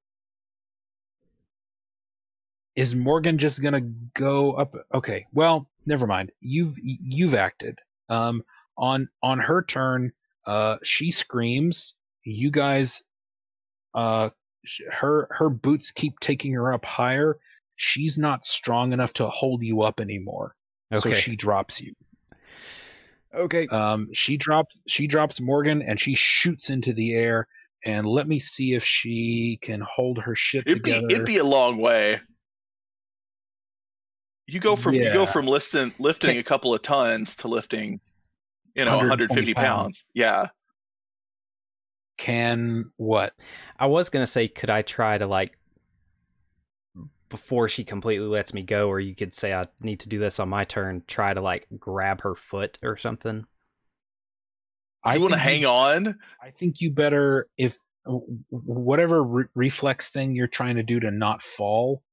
is Morgan just gonna go up? Okay, well, never mind. You've you've acted. Um, on on her turn, uh, she screams. You guys, uh, her her boots keep taking her up higher. She's not strong enough to hold you up anymore, okay. so she drops you. Okay. Um, she drops she drops Morgan and she shoots into the air. And let me see if she can hold her shit It'd be together. it'd be a long way. You go from you go from lifting lifting Can- a couple of tons to lifting, you know, 120 150 pounds. Yeah. can what? I was gonna say, could I try to like before she completely lets me go, or you could say I need to do this on my turn, try to like grab her foot or something. I want to think hang on? I think you better if whatever re- reflex thing you're trying to do to not fall,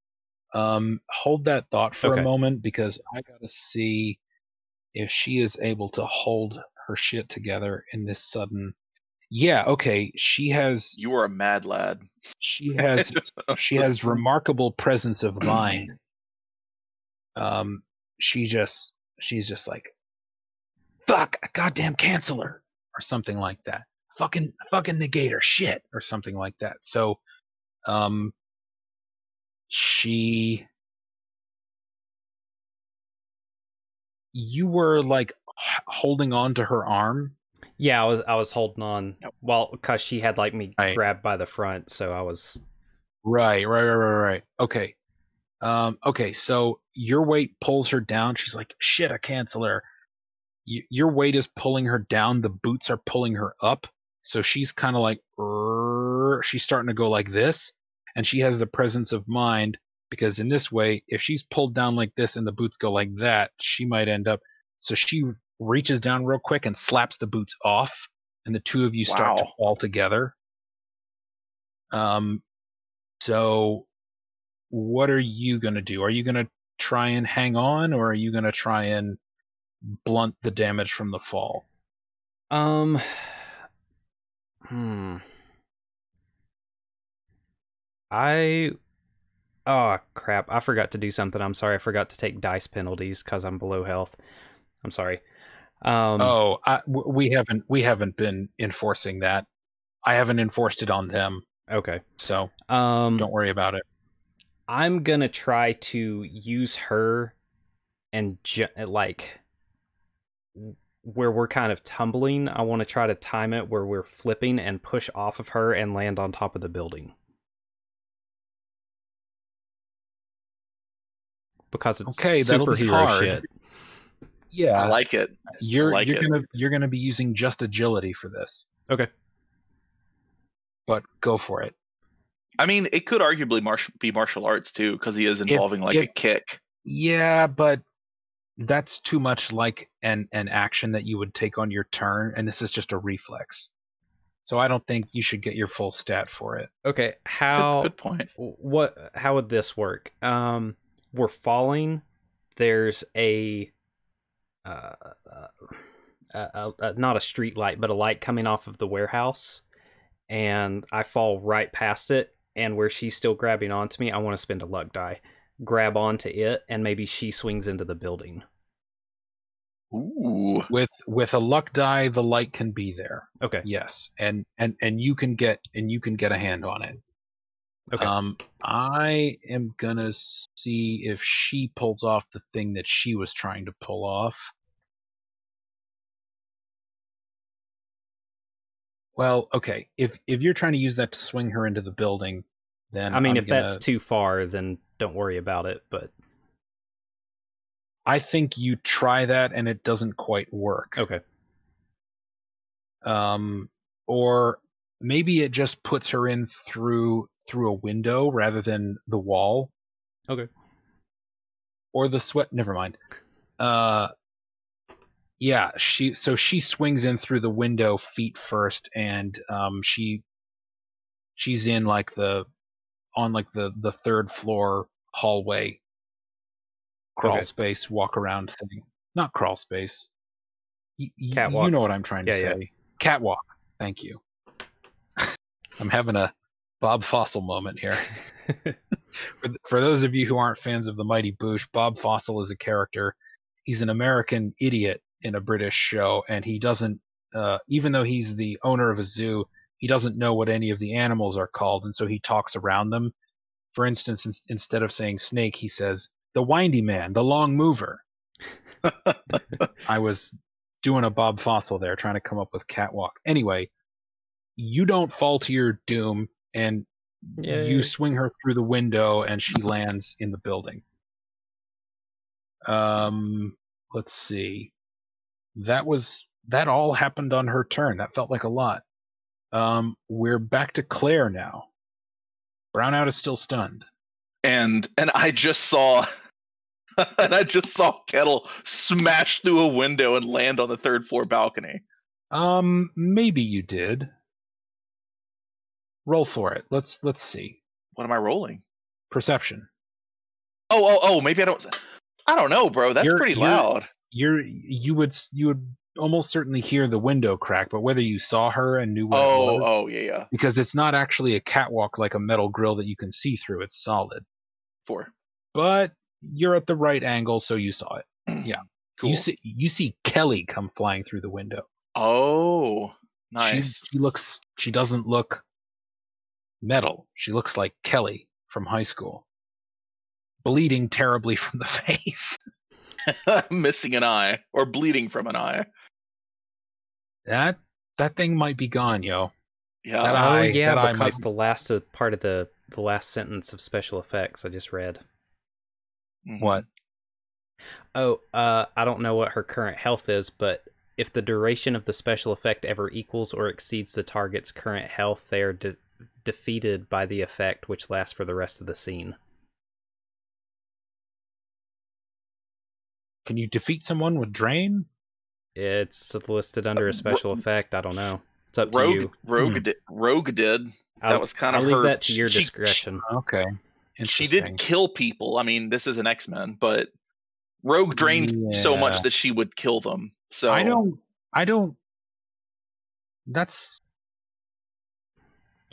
um, hold that thought for Okay. a moment because I gotta see if she is able to hold her shit together in this sudden. Yeah, okay. She has You are a mad lad. she has (laughs) she has remarkable presence of mind. Um, she just she's just like, fuck, a goddamn canceller or something like that. Fucking fucking negator, shit or something like that. So, um, she, you were like holding on to her arm, Yeah, I was I was holding on Yep. well because she had like me Right. grabbed by the front, so I was Right, right, right, right, right. Okay. Um, okay, so your weight pulls her down. She's like, shit, I cancel her. Y- your weight is pulling her down. The boots are pulling her up. So she's kind of like, "Rrrr." she's starting to go like this. And she has the presence of mind because in this way, if she's pulled down like this and the boots go like that, she might end up. So she reaches down real quick and slaps the boots off. And the two of you start to fall together. Um, so, what are you going to do? Are you going to try and hang on, or are you going to try and blunt the damage from the fall? um (sighs) hmm I oh crap, I forgot to do something. I'm sorry. I forgot to take dice penalties cuz I'm below health. I'm sorry. Um oh, I, we haven't we haven't been enforcing that. I haven't enforced it on them, okay. so Um don't worry about it. I'm gonna try to use her and ju- like where we're kind of tumbling. I want to try to time it where we're flipping and push off of her and land on top of the building because it's Okay, superhero shit. Yeah, I like it. you're like you're it. gonna you're gonna be using just agility for this, Okay. but go for it. I mean, it could arguably martial, be martial arts too, because he is involving like a kick. Yeah, but that's too much like an an action that you would take on your turn, and this is just a reflex. So I don't think you should get your full stat for it. Okay. Good, How good point. what how would this work um we're falling there's a uh, uh, uh, uh, not a street light but a light coming off of the warehouse and i fall right past it and where she's still grabbing onto me i want to spend a luck die grab onto it and maybe she swings into the building Ooh. With with a luck die, the light can be there. okay Yes, and and and you can get and you can get a hand on it. Okay Um, I am gonna see if she pulls off the thing that she was trying to pull off. Well, okay. If if you're trying to use that to swing her into the building, then i mean I'm if that's gonna- too far then don't worry about it but I think you try that and it doesn't quite work. okay um, or maybe it just puts her in through through a window rather than the wall. Okay. Or the sweat. Never mind. Uh, yeah. She so she swings in through the window feet first, and um, she she's in like the on like the the third floor hallway crawl Okay. space walk around thing. Not crawl space. Y- y- you know what I'm trying to Yeah, yeah. say. Catwalk. Thank you. (laughs) I'm having a Bob Fossil moment here. (laughs) for, th- for those of you who aren't fans of the Mighty Boosh, Bob Fossil is a character. He's an American idiot in a British show, and he doesn't, uh, even though he's the owner of a zoo, he doesn't know what any of the animals are called, and so he talks around them. For instance, ins- instead of saying snake, he says the windy man, the long mover. (laughs) I was doing a Bob Fossil there, trying to come up with catwalk. Anyway, you don't fall to your doom, and Yay. you swing her through the window, and she lands in the building. Um, let's see. That was that all happened on her turn. That felt like a lot. Um, we're back to Claire now. Brownout is still stunned. and and I just saw (laughs) and I just saw Kettle smash through a window and land on the third floor balcony. Um, maybe you did. Roll for it. Let's let's see. What am I rolling? Perception. Oh oh oh, maybe I don't I don't know, bro. That's You're- pretty you're- loud. You're you would you would almost certainly hear the window crack, but whether you saw her and knew what it Oh was, oh yeah yeah. because it's not actually a catwalk like a metal grill that you can see through. It's solid. Four. But you're at the right angle, so you saw it. (clears throat) Yeah. Cool. You see you see Kelly come flying through the window. oh nice. She she looks she doesn't look metal. She looks like Kelly from high school. Bleeding terribly from the (laughs) face. (laughs) missing an eye or bleeding from an eye. that that thing might be gone, yo. Yeah. That oh I- yeah, that because might- the last uh, part of the the last sentence of special effects I just read. Mhm. What? Oh, uh, I don't know what her current health is, but if the duration of the special effect ever equals or exceeds the target's current health, they are de- defeated by the effect, which lasts for the rest of the scene. Can you defeat someone with drain? It's listed under Uh, a special Ro- effect. I don't know. It's up to Rogue you. Rogue Hmm. did, Rogue did. I'll, that was kind of. I'll of leave that to your she- discretion. Okay. And she did kill people. I mean, this is an X Men, but Rogue drained so much that she would kill them. So I don't. I don't. That's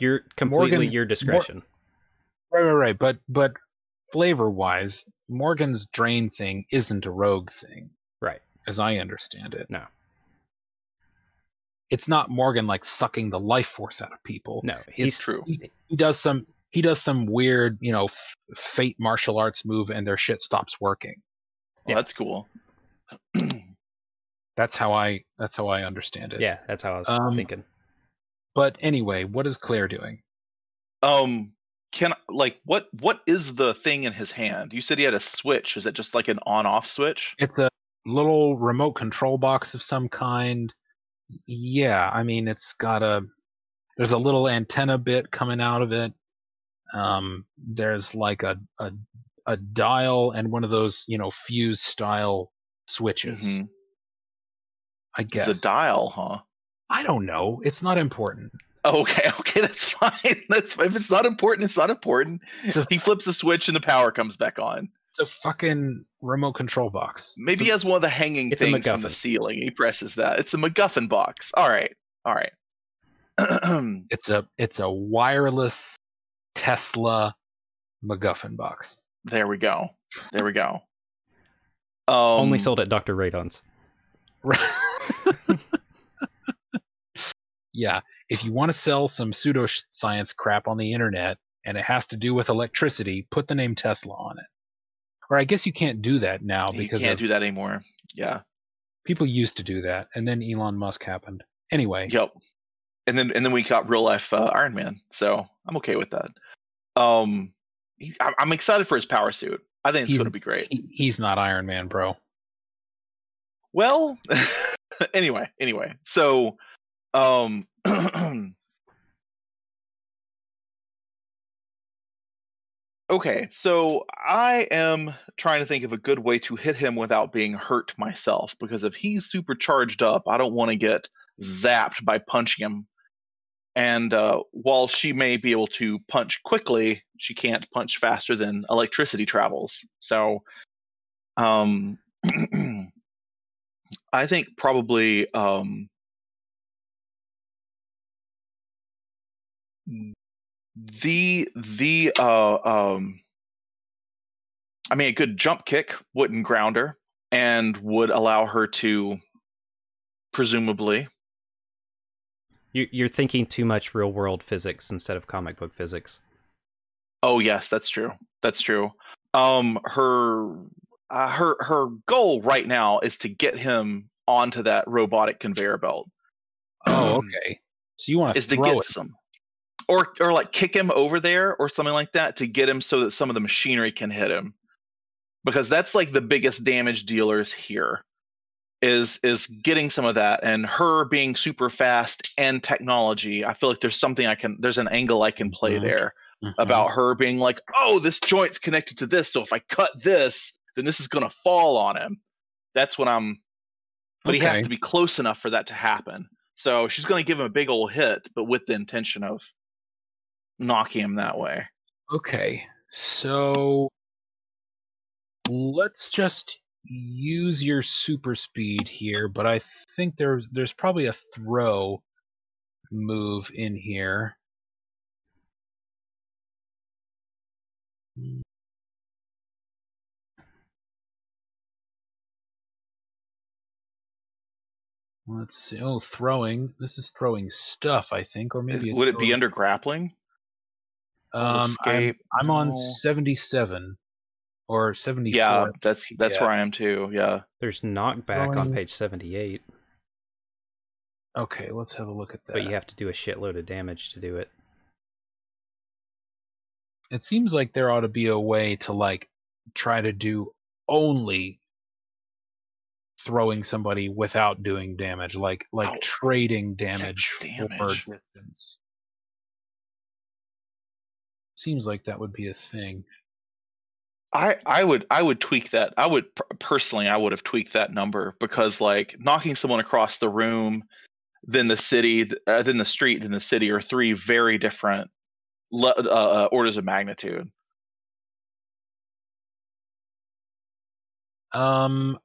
Your completely Morgan's- your Mor- discretion. right, right, right. But but flavor wise, Morgan's drain thing isn't a rogue thing, right. as I understand it. No. It's not Morgan like sucking the life force out of people. No, It's true. He, he does some. He does some weird, you know, f- fate martial arts move, and their shit stops working. Well, that's cool. (clears throat) That's how I. That's how I understand it. Yeah, that's how I was Um, thinking. But anyway, what is Claire doing? um, can like what what is the thing in his hand? You said he had a switch. Is it just like an on-off switch? It's a little remote control box of some kind. Yeah, I mean it's got a there's a little antenna bit coming out of it. Um there's like a a, a dial and one of those, you know, fuse style switches. Mhm. I guess. It's a dial, huh? I don't know. It's not important. Oh, okay, (laughs) okay, that's fine. (laughs) That's if it's not important, it's not important. So He flips the switch and the power comes back on. it's a fucking remote control box. Maybe a- he has one of the hanging it's things from the ceiling. He presses that. It's a MacGuffin box. All right, all right. (clears throat) It's a it's a wireless Tesla MacGuffin box. there we go. There we go. Um, Only sold at Dr. Radon's. (laughs) yeah, if you want to sell some pseudoscience crap on the internet and it has to do with electricity, put the name Tesla on it. Or I guess you can't do that now because You can't of- do that anymore. Yeah. people used to do that, and then Elon Musk happened. Anyway, Yep. And then and then we got real life uh, Iron Man, so I'm okay with that. Um, he, I- I'm excited for his power suit. I think it's going to be great. he, he's not Iron Man, bro. Well, (laughs) anyway, anyway. So, um, (clears throat) okay. So I am trying to think of a good way to hit him without being hurt myself because if he's super charged up, I don't want to get zapped by punching him. And uh, while she may be able to punch quickly, she can't punch faster than electricity travels. So, um, (clears throat) I think probably um, the the uh, um, I mean, a good jump kick wouldn't ground her and would allow her to presumably You, you're thinking too much real world physics instead of comic book physics. Oh yes, that's true. That's true. Um, her uh, her her goal right now is to get him onto that robotic conveyor belt. Oh, okay. So you want to Is to throw get it? some, or or like kick him over there or something like that to get him so that some of the machinery can hit him, because that's like the biggest damage dealers here. Is is getting some of that and her being super fast and technology. I feel like there's something I can there's an angle I can play Mhm. there Mhm. about her being like, "Oh, this joint's connected to this, so if I cut this, then this is going to fall on him." That's what I'm but he has to be close enough for that to happen. So she's going to give him a big old hit, but with the intention of knocking him that way. Okay, so let's just use your super speed here, but I think there's there's probably a throw move in here. Let's see. Oh, throwing. This is throwing stuff, I think, or maybe it's Would it be under grappling? Um, I'm. I'm on No. 77 or 74. Yeah, that's that's Yeah. where I am too. Yeah. There's knockback on page 78. Okay, let's have a look at that. but you have to do a shitload of damage to do it. it seems like there ought to be a way to like try to do only throwing somebody without doing damage, like like Oh, trading damage, for distance. Seems like that would be a thing. I I would I would tweak that. I would personally I would have tweaked that number because like knocking someone across the room, then the city, th- uh, then the street, then the city are three very different le- uh, uh, orders of magnitude. Um.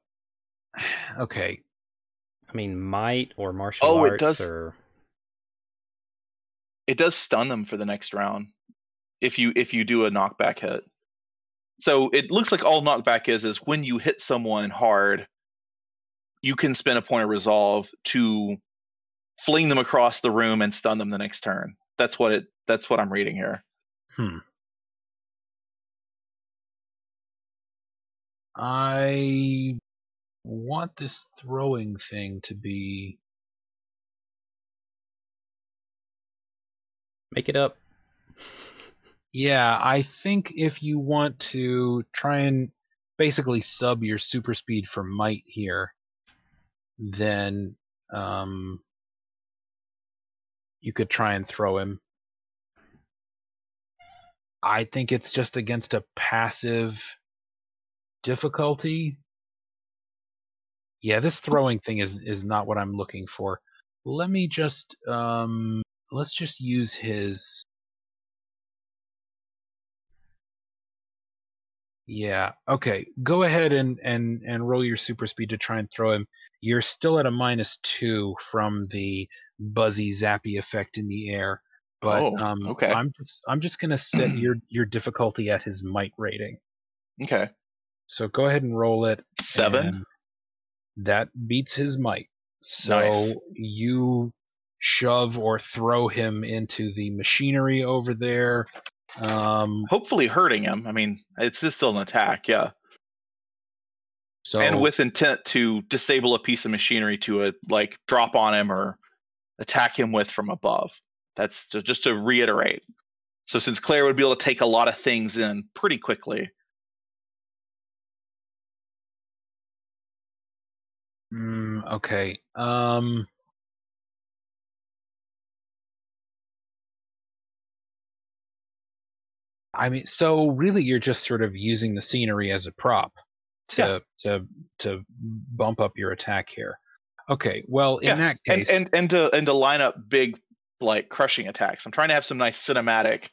Okay. I mean, might or martial Oh, it does- or It does stun them for the next round if you if you do a knockback hit. So it looks like all knockback is is when you hit someone hard, you can spend a point of resolve to fling them across the room and stun them the next turn. That's what it. That's what I'm reading here. Hmm. I want this throwing thing to be make it up. (laughs) Yeah, I think if you want to try and basically sub your super speed for might here, then um, you could try and throw him. I think it's just against a passive difficulty. Yeah, this throwing thing is is not what I'm looking for. Let me just um let's just use his Yeah. Okay. Go ahead and and and roll your super speed to try and throw him. You're still at a minus two from the buzzy zappy effect in the air, but Oh, um, okay. I'm just I'm just gonna set your (clears throat) your difficulty at his might rating. Okay, So go ahead and roll it. seven. That beats his might. So Nice. you shove or throw him into the machinery over there. Um, Hopefully hurting him. I mean, it's just still an attack. Yeah, so and with intent to disable a piece of machinery to a like drop on him or attack him with from above. That's to, just to reiterate. So since Claire would be able to take a lot of things in pretty quickly, Mm, okay. Um I mean, so really you're just sort of using the scenery as a prop to to to bump up your attack here. Okay. Well, in Yeah, that and case, and and to and to line up big like crushing attacks. I'm trying to have some nice cinematic.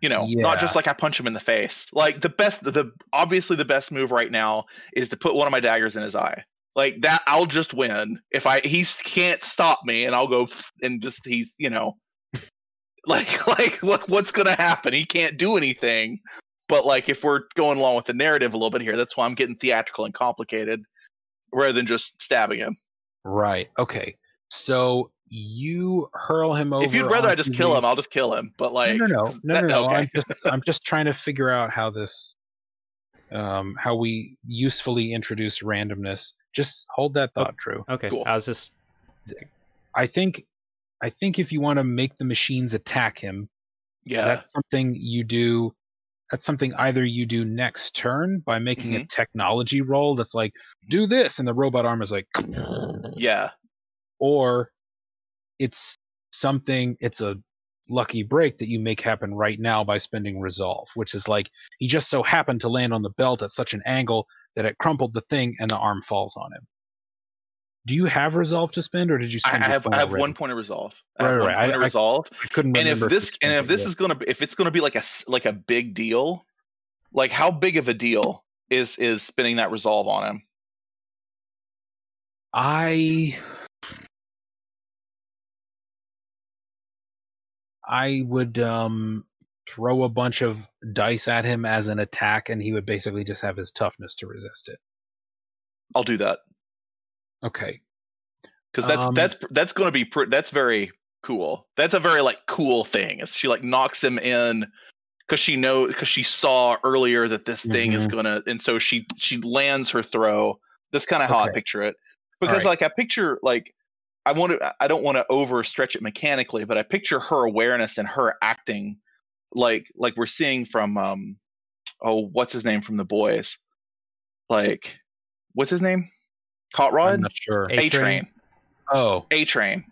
You know, not just like I punch him in the face. Like the best, the obviously the best move right now is to put one of my daggers in his eye. Like that, I'll just win if I he can't stop me, and I'll go and just he's you know, like (laughs) like what what's gonna happen? He can't do anything. But like if we're going along with the narrative a little bit here, that's why I'm getting theatrical and complicated, rather than just stabbing him. right. Okay. So you hurl him over. if you'd rather I just onto kill the- him, I'll just kill him. But like, no, no, no, no, that- no, no. okay. I'm just, I'm just trying to figure out how this, um, how we usefully introduce randomness. Just hold that Oh. thought, Drew. Okay, Cool. I was just I think, I think if you want to make the machines attack him, yeah, that's something you do. That's something either you do next turn by making Mm-hmm. a technology roll that's like, do this, and the robot arm is like, yeah, or it's something it's a lucky break that you make happen right now by spending resolve which is like he just so happened to land on the belt at such an angle that it crumpled the thing and the arm falls on him do you have resolve to spend or did you I, spend I have I have already? one point of resolve. I Right, have right, one right. point I- of resolve. i couldn't And if this and if this yet. is gonna be if it's gonna be like a like a big deal, like how big of a deal is is spinning that resolve on him? i i would um throw a bunch of dice at him as an attack and he would basically just have his toughness to resist it I'll do that okay because that's Um, that's that's gonna be pr- that's very cool. That's a very like cool thing. Is she like knocks him in because she know because she saw earlier that this thing is Mhm. gonna and so she she lands her throw. That's kind of how I picture it because right. like I picture like I want to I don't want to overstretch it mechanically, but I picture her awareness and her acting like like we're seeing from um oh what's his name from the boys like what's his name Hot I'm Rod not sure. A- A Train Oh, A Train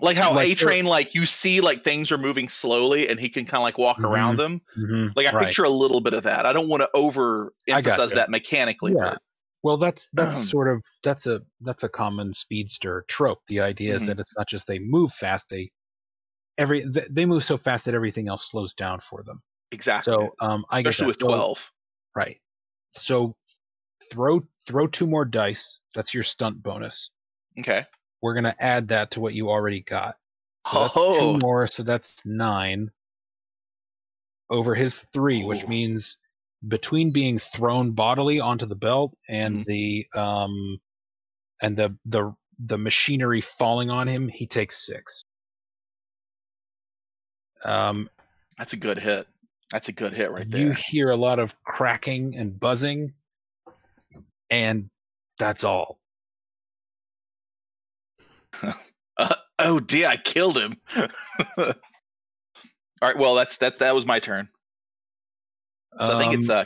like how Like A Train like you see like things are moving slowly and he can kind of like walk Mhm. around them mhm, like I right. picture a little bit of that I don't want to over emphasize gotcha. that mechanically Yeah. but Well, that's that's Um, sort of that's a that's a common speedster trope. The idea Mhm. is that it's not just they move fast; they every th- they move so fast that everything else slows down for them. exactly So, um, I get especially that. with So- 12 right? So, throw throw two more dice. That's your stunt bonus. okay We're gonna add that to what you already got. So that's Oh. two more. So that's nine over his three, which means between being thrown bodily onto the belt and Mhm. the um and the the the machinery falling on him, he takes six. Um, that's a good hit that's a good hit right there. you hear a lot of cracking and buzzing, and that's all. (laughs) Uh, oh dear, I killed him. (laughs) All right, well that's that. That was my turn. So I think it's a uh,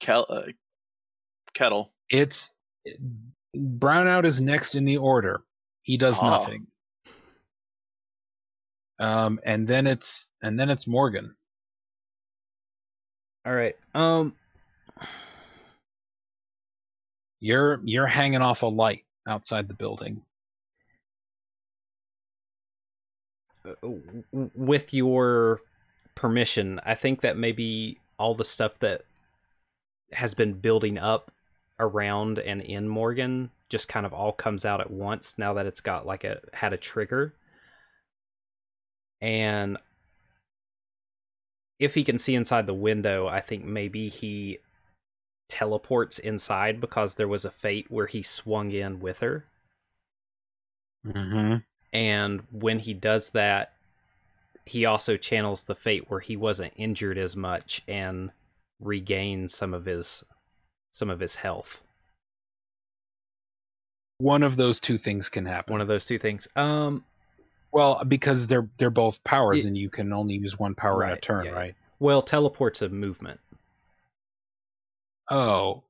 Kel, uh, kettle. It's Brownout is next in the order. He does Ah. nothing. Um, and then it's and then it's Morgan. All right. Um. You're you're hanging off a light outside the building. Uh, w- with your permission, I think that maybe all the stuff that has been building up around and in Morgan just kind of all comes out at once now that it's got like a had a trigger. And if he can see inside the window, I think maybe he teleports inside because there was a fate where he swung in with her. Mm-hmm. and when he does that he also channels the fate where he wasn't injured as much and regains some of his some of his health One of those two things can happen. one of those two things um well, because they're they're both powers, Ye- and you can only use one power in a turn, yeah. right? well teleport's a movement Oh,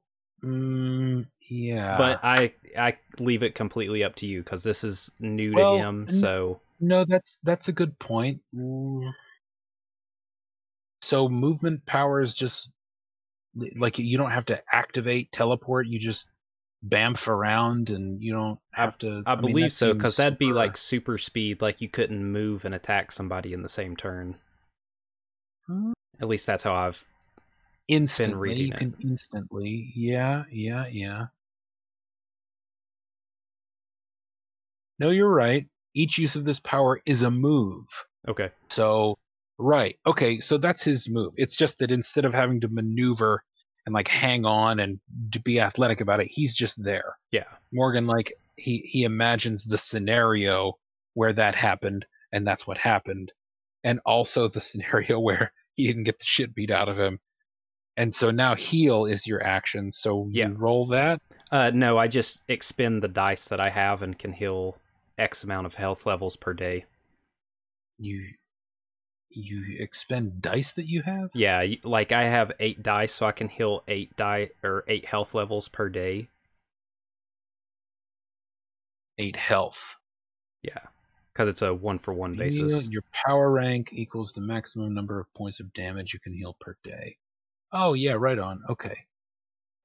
mm, yeah. but i i leave it completely up to you because this is new Well, to him so No, that's that's a good point. Mm. So movement powers just like you don't have to activate teleport. You just bamf around, and you don't have to. i, mean, believe that so because that'd be like super speed like you couldn't move and attack somebody in the same turn Hmm. at least that's how i've instantly. You it. can instantly. Yeah, yeah, yeah. No, you're right. Each use of this power is a move. okay So, right. Okay, so that's his move. It's just that instead of having to maneuver and like hang on and to be athletic about it, he's just there. yeah Morgan like he he imagines the scenario where that happened and that's what happened. And also the scenario (laughs) where he didn't get the shit beat out of him. And so now heal is your action. So Yeah. you roll that. Uh, no, I just expend the dice that I have and can heal X amount of health levels per day. You you expend dice that you have? Yeah, like I have eight dice, so I can heal eight die or eight health levels per day. Eight health. Yeah, because it's a one for one basis. Your power rank equals the maximum number of points of damage you can heal per day. Oh yeah, right on. Okay.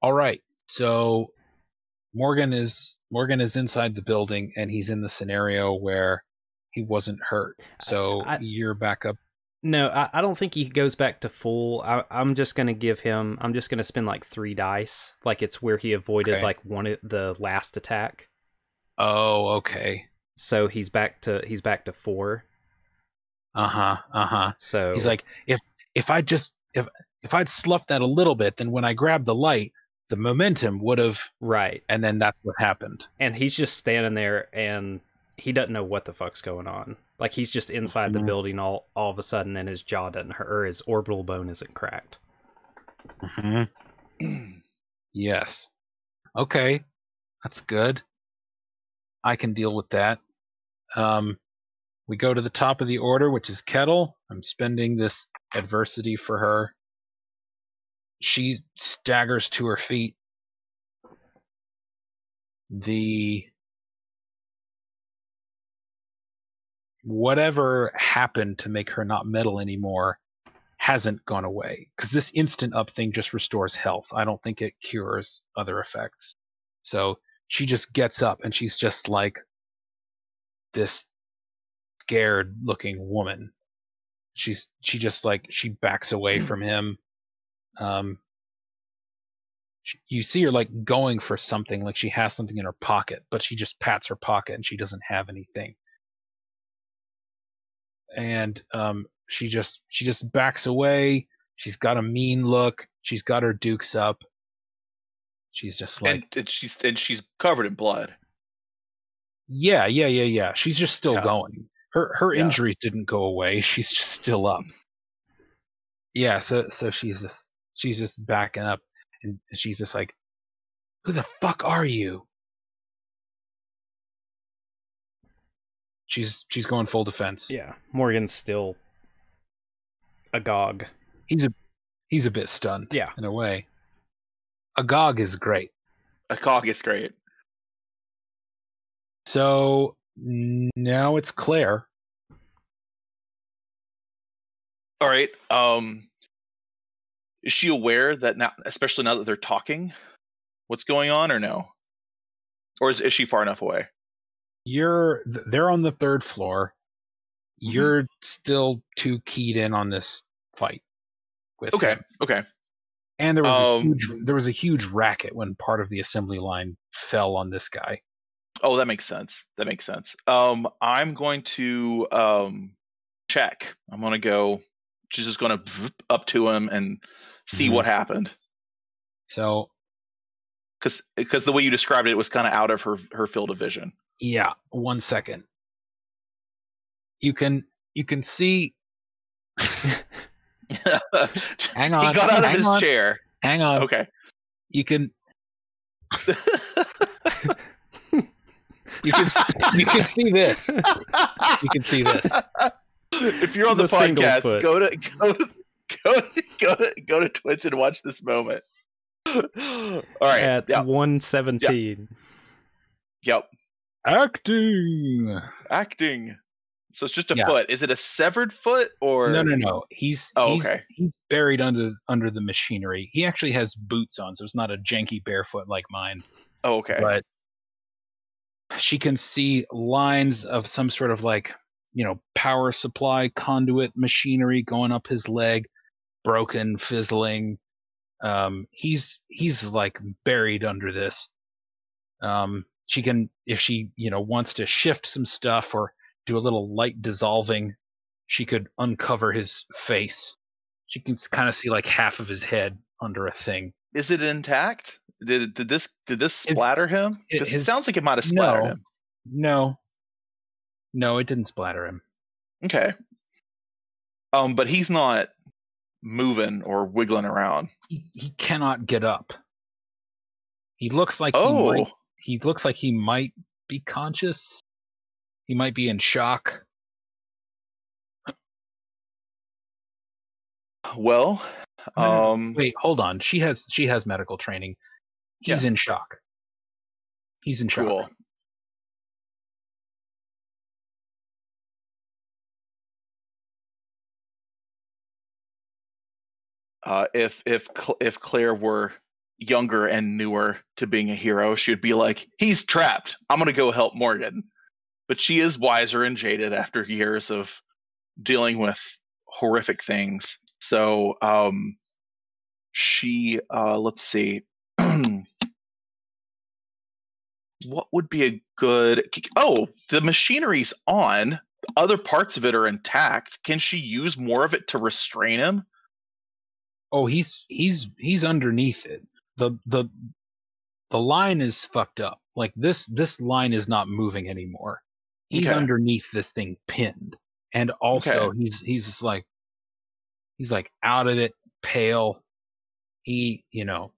All right. So Morgan is Morgan is inside the building and he's in the scenario where he wasn't hurt. So I- you're back up. No, I, I don't think he goes back to full. I, I'm just gonna give him. I'm just gonna spend like three dice, like it's where he avoided Okay. like one of the last attack. Oh, okay. So he's back to he's back to four. Uh-huh. Uh-huh. So He's like, if if I just if if I'd sloughed that a little bit, then when I grabbed the light, the momentum would have right, and then that's what happened. and he's just standing there and he doesn't know what the fuck's going on. Like he's just inside the Mhm. building all all of a sudden, and his jaw doesn't hurt, or his orbital bone isn't cracked. hmm (clears throat) Yes. Okay. That's good. I can deal with that. Um, we go to the top of the order, which is Kettle. I'm spending this adversity for her. She staggers to her feet. The whatever happened to make her not metal anymore hasn't gone away because this instant up thing just restores health. I don't think it cures other effects. So she just gets up and she's just like this scared looking woman. She's she just like she backs away mm. from him. Um you see her like going for something like she has something in her pocket, but she just pats her pocket and she doesn't have anything. And um she just she just backs away. She's got a mean look. She's got her dukes up. She's just like and, and she's and she's covered in blood. Yeah, yeah, yeah, yeah. She's just still Yeah. going. Her her Yeah. injuries didn't go away. (laughs) She's just still up. Yeah, so so she's just she's just backing up and she's just like Who the fuck are you? She's she's going full defense. Yeah, Morgan's still agog. He's a he's a bit stunned Yeah. in a way. Agog is great. Agog is great. So now it's Claire. All right. Um, is she aware that now, especially now that they're talking, what's going on, or no? Or is, is she far enough away? You're they're on the third floor. Mhm. You're still too keyed in on this fight with Okay. him. Okay. And there was a Um, huge there was a huge racket when part of the assembly line fell on this guy. Oh, that makes sense. That makes sense. Um, I'm going to um check. I'm gonna go. She's just gonna up to him and see Mhm. what happened. So Because because the way you described it, it was kind of out of her her field of vision. yeah, one second. You can you can see (laughs) Hang on, He got out of his on. chair. hang on. Okay. You can (laughs) you can you can see this. You can see this. (laughs) (laughs) if you're on the, The podcast, foot. go to go to, go to, go to go to Twitch and watch this moment. (gasps) All right. At Yep. 117. Yep. Acting. Acting. So it's just a Yeah. foot. Is it a severed foot or No, no, no. He's Oh, he's okay. he's buried under under the machinery. He actually has boots on, so it's not a janky barefoot like mine. Oh, okay. But she can see lines of some sort of like you know power supply conduit machinery going up his leg, broken, fizzling. Um, he's he's like buried under this. Um, she can if she you know wants to shift some stuff or do a little light dissolving, she could uncover his face. She can kind of see like half of his head under a thing. Is it intact? Did did this did this It's- splatter him? it- 'Cause It, his- sounds like it might have splattered no. him. No, no, it didn't splatter him. Okay. Um, but he's not moving or wiggling around. He, he cannot get up. He looks like Oh, he might. He looks like he might be conscious. He might be in shock. well. Um, Wait, hold on. She has she has medical training. He's in shock. He's in shock. cool. Uh, if if if Claire were younger and newer to being a hero, she'd be like, "He's trapped. I'm gonna go help Morgan." But she is wiser and jaded after years of dealing with horrific things. So, um, she uh, let's see. (clears throat) what would be a good oh the machinery's on other parts of it are intact can she use more of it to restrain him Oh, he's he's he's underneath it. The the the line is fucked up. Like this this line is not moving anymore. He's Okay. underneath this thing pinned. And also he's he's just like he's like out of it, pale. He, you know,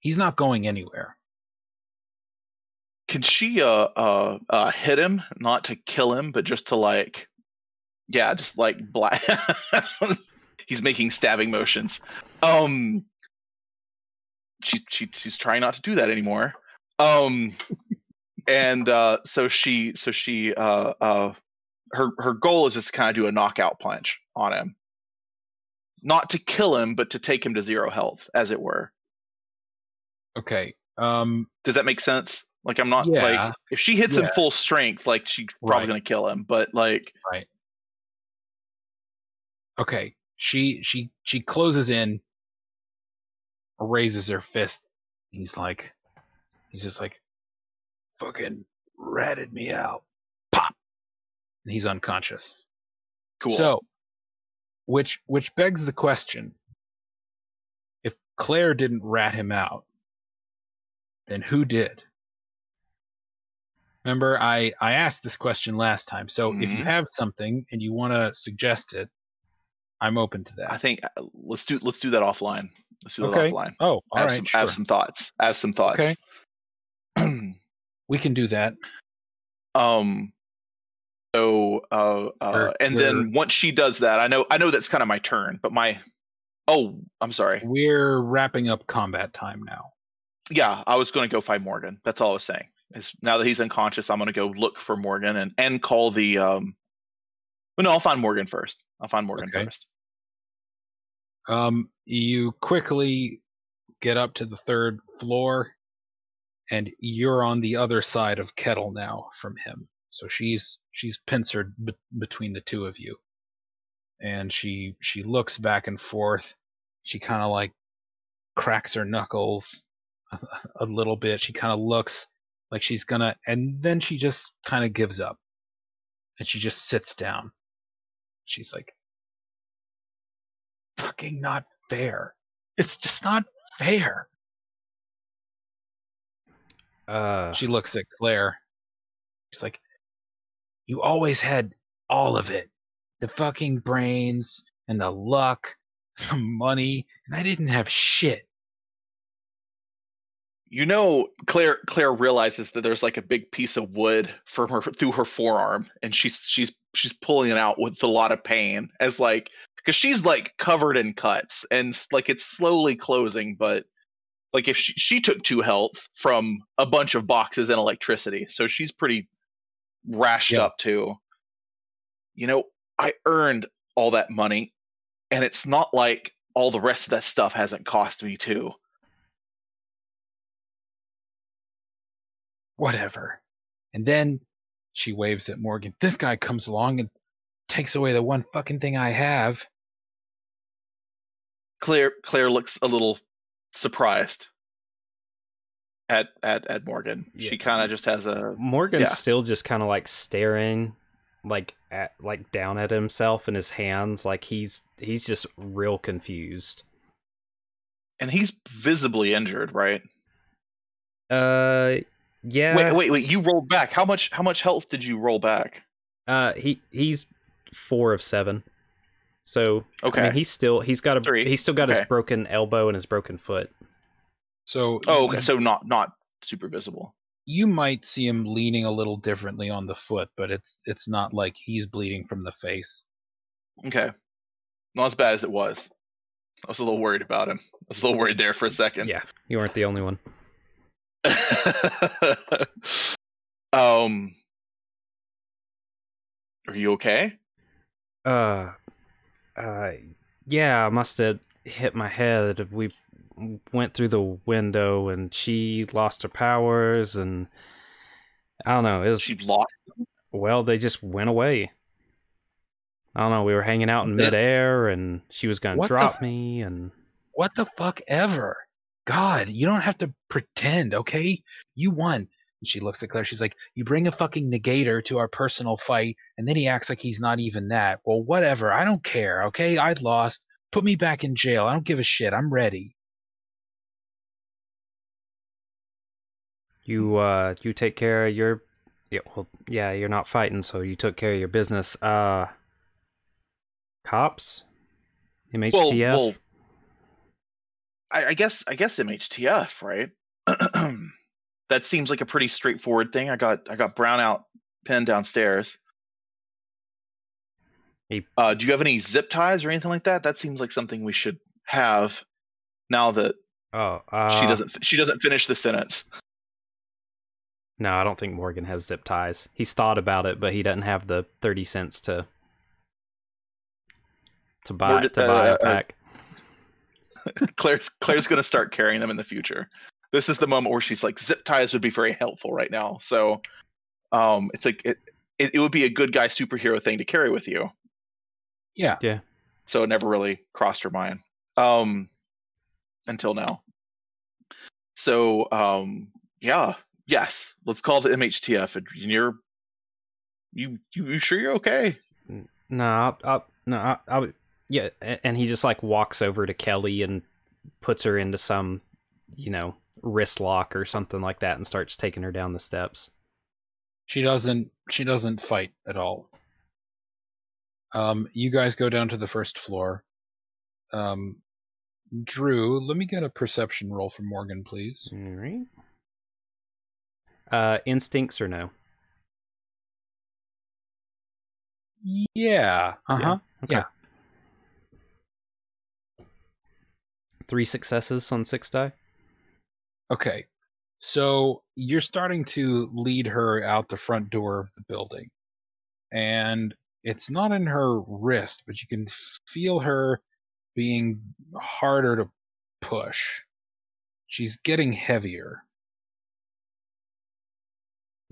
he's not going anywhere. can she uh uh uh hit him, not to kill him, but just to like, yeah, just like black. (laughs) He's making stabbing motions. Um, she she she's trying not to do that anymore. Um, and uh, so she so she uh uh her her goal is just to kind of do a knockout punch on him, not to kill him, but to take him to zero health, as it were. Okay. Um. Does that make sense? Like I'm not Yeah. like if she hits him full strength, like she's probably Right. gonna kill him. But like right? Okay. She she she closes in, raises her fist. He's like, he's just like, fucking ratted me out. Pop. And he's unconscious. cool. So, which which begs the question: If Claire didn't rat him out, then who did? Remember, I I asked this question last time. So if you Mhm. have something and you want to suggest it, I'm open to that. I think uh, let's do let's do that offline. Let's do that Okay. offline. oh, I all have, right, some, sure. have some thoughts. Have some thoughts. Okay. (clears throat) we can do that. um. So, uh, uh, Or- and we're- then once she does that, I know I know that's kind of my turn, but my oh, I'm sorry. We're wrapping up combat time now. Yeah, I was going to go find Morgan. That's all I was saying. Is now that he's unconscious, I'm going to go look for Morgan and and call the um. Well, no, I'll find Morgan first. I'll find Morgan Okay. first. Um, you quickly get up to the third floor, and you're on the other side of Kettle now from him. So she's she's pincered be- between the two of you, and she she looks back and forth. She kind of like cracks her knuckles a, (laughs) a little bit. She kind of looks like she's gonna, and then she just kind of gives up, and she just sits down. She's like, fucking not fair. It's just not fair. Uh, She looks at Claire. She's like, You always had all of it the fucking brains and the luck, (laughs) the money, and I didn't have shit. You know, Claire Claire realizes that there's like a big piece of wood from her through her forearm, and she's she's she's pulling it out with a lot of pain, as like because she's like covered in cuts, and like it's slowly closing, but like if she, she took two health from a bunch of boxes and electricity, so she's pretty rashed Yeah. up too. You know, I earned all that money, and it's not like all the rest of that stuff hasn't cost me too. Whatever. And then she waves at Morgan. This guy comes along and takes away the one fucking thing I have. Claire Claire looks a little surprised at at at Morgan. Yeah. She kind of just has a Morgan's yeah. still just kind of like staring, like at like down at himself and his hands, like he's he's just real confused. and he's visibly injured, right? Uh, yeah. Wait, wait, wait. You rolled back. How much how much health did you roll back? Uh, he he's four of seven. So Okay. I mean, he's still he's got a Three. he's still got Okay. his broken elbow and his broken foot. So oh, okay. So not not super visible. you might see him leaning a little differently on the foot, but it's it's not like he's bleeding from the face. Okay. Not as bad as it was. I was a little worried about him. I was a little worried there for a second. Yeah, you weren't the only one. (laughs) um. Are you okay? Uh, uh, yeah, I must have hit my head. We went through the window, and she lost her powers, and I don't know. It was She lost. well, they just went away. I don't know. We were hanging out in midair, and she was gonna drop f- me, and What the fuck ever? God, you don't have to pretend, okay? You won. And she looks at Claire. She's like, You bring a fucking negator to our personal fight, and then he acts like he's not even that. Well, whatever. I don't care, okay? I lost. Put me back in jail. I don't give a shit. I'm ready. you uh, you take care of your. Yeah, well, yeah, you're not fighting, so you took care of your business. Uh, cops, MHTF. Well, well, I, I guess I guess MHTF, right? (clears throat) that seems like a pretty straightforward thing. I got I got Brownout pen downstairs. Uh, do you have any zip ties or anything like that? That seems like something we should have now that Oh, uh, she doesn't she doesn't finish the sentence. No, I don't think Morgan has zip ties. He's thought about it, but he doesn't have the thirty cents to to buy to buy uh, a uh, pack. (laughs) Claire's Claire's gonna start carrying them in the future. This is the moment where she's like, zip ties would be very helpful right now. So, um, it's like it, it it would be a good guy superhero thing to carry with you. Yeah. Yeah. So it never really crossed her mind. Um, until now. So, um, yeah, yes, let's call the MHTF. And you're, you, you, you sure you're okay? No, I'll, I'll, no, I, I would, yeah, and he just like walks over to Kelly and puts her into some, you know, wrist lock or something like that, and starts taking her down the steps. She doesn't she doesn't fight at all. Um, you guys go down to the first floor. Um, Drew, let me get a perception roll from Morgan, please. All right. Uh, instincts or no? Yeah. Uh huh. Okay. Yeah. Three successes on six die. Okay. So you're starting to lead her out the front door of the building. And it's not in her wrist, but you can feel her being harder to push. She's getting heavier.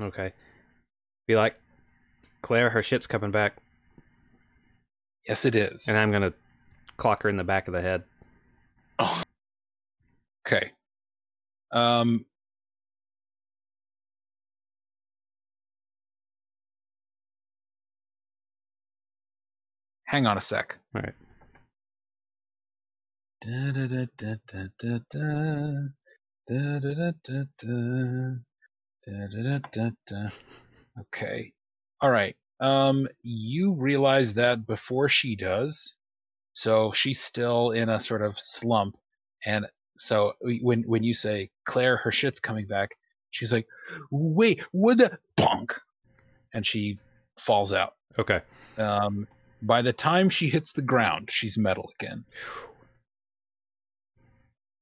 Okay. Be like, Claire, her shit's coming back, Yes, it is. and I'm gonna clock her in the back of the head. Oh, Okay. Um Hang on a sec. All right. Da, da, da, da, da, da, da. Da, da, da, da, da. Da, da, da, da, da. Okay. All right. Um you realize that before she does. So she's still in a sort of slump and so when when you say Claire, her shit's coming back, she's like, "Wait, what the bonk?" And she falls out. Okay. Um, by the time she hits the ground, she's metal again.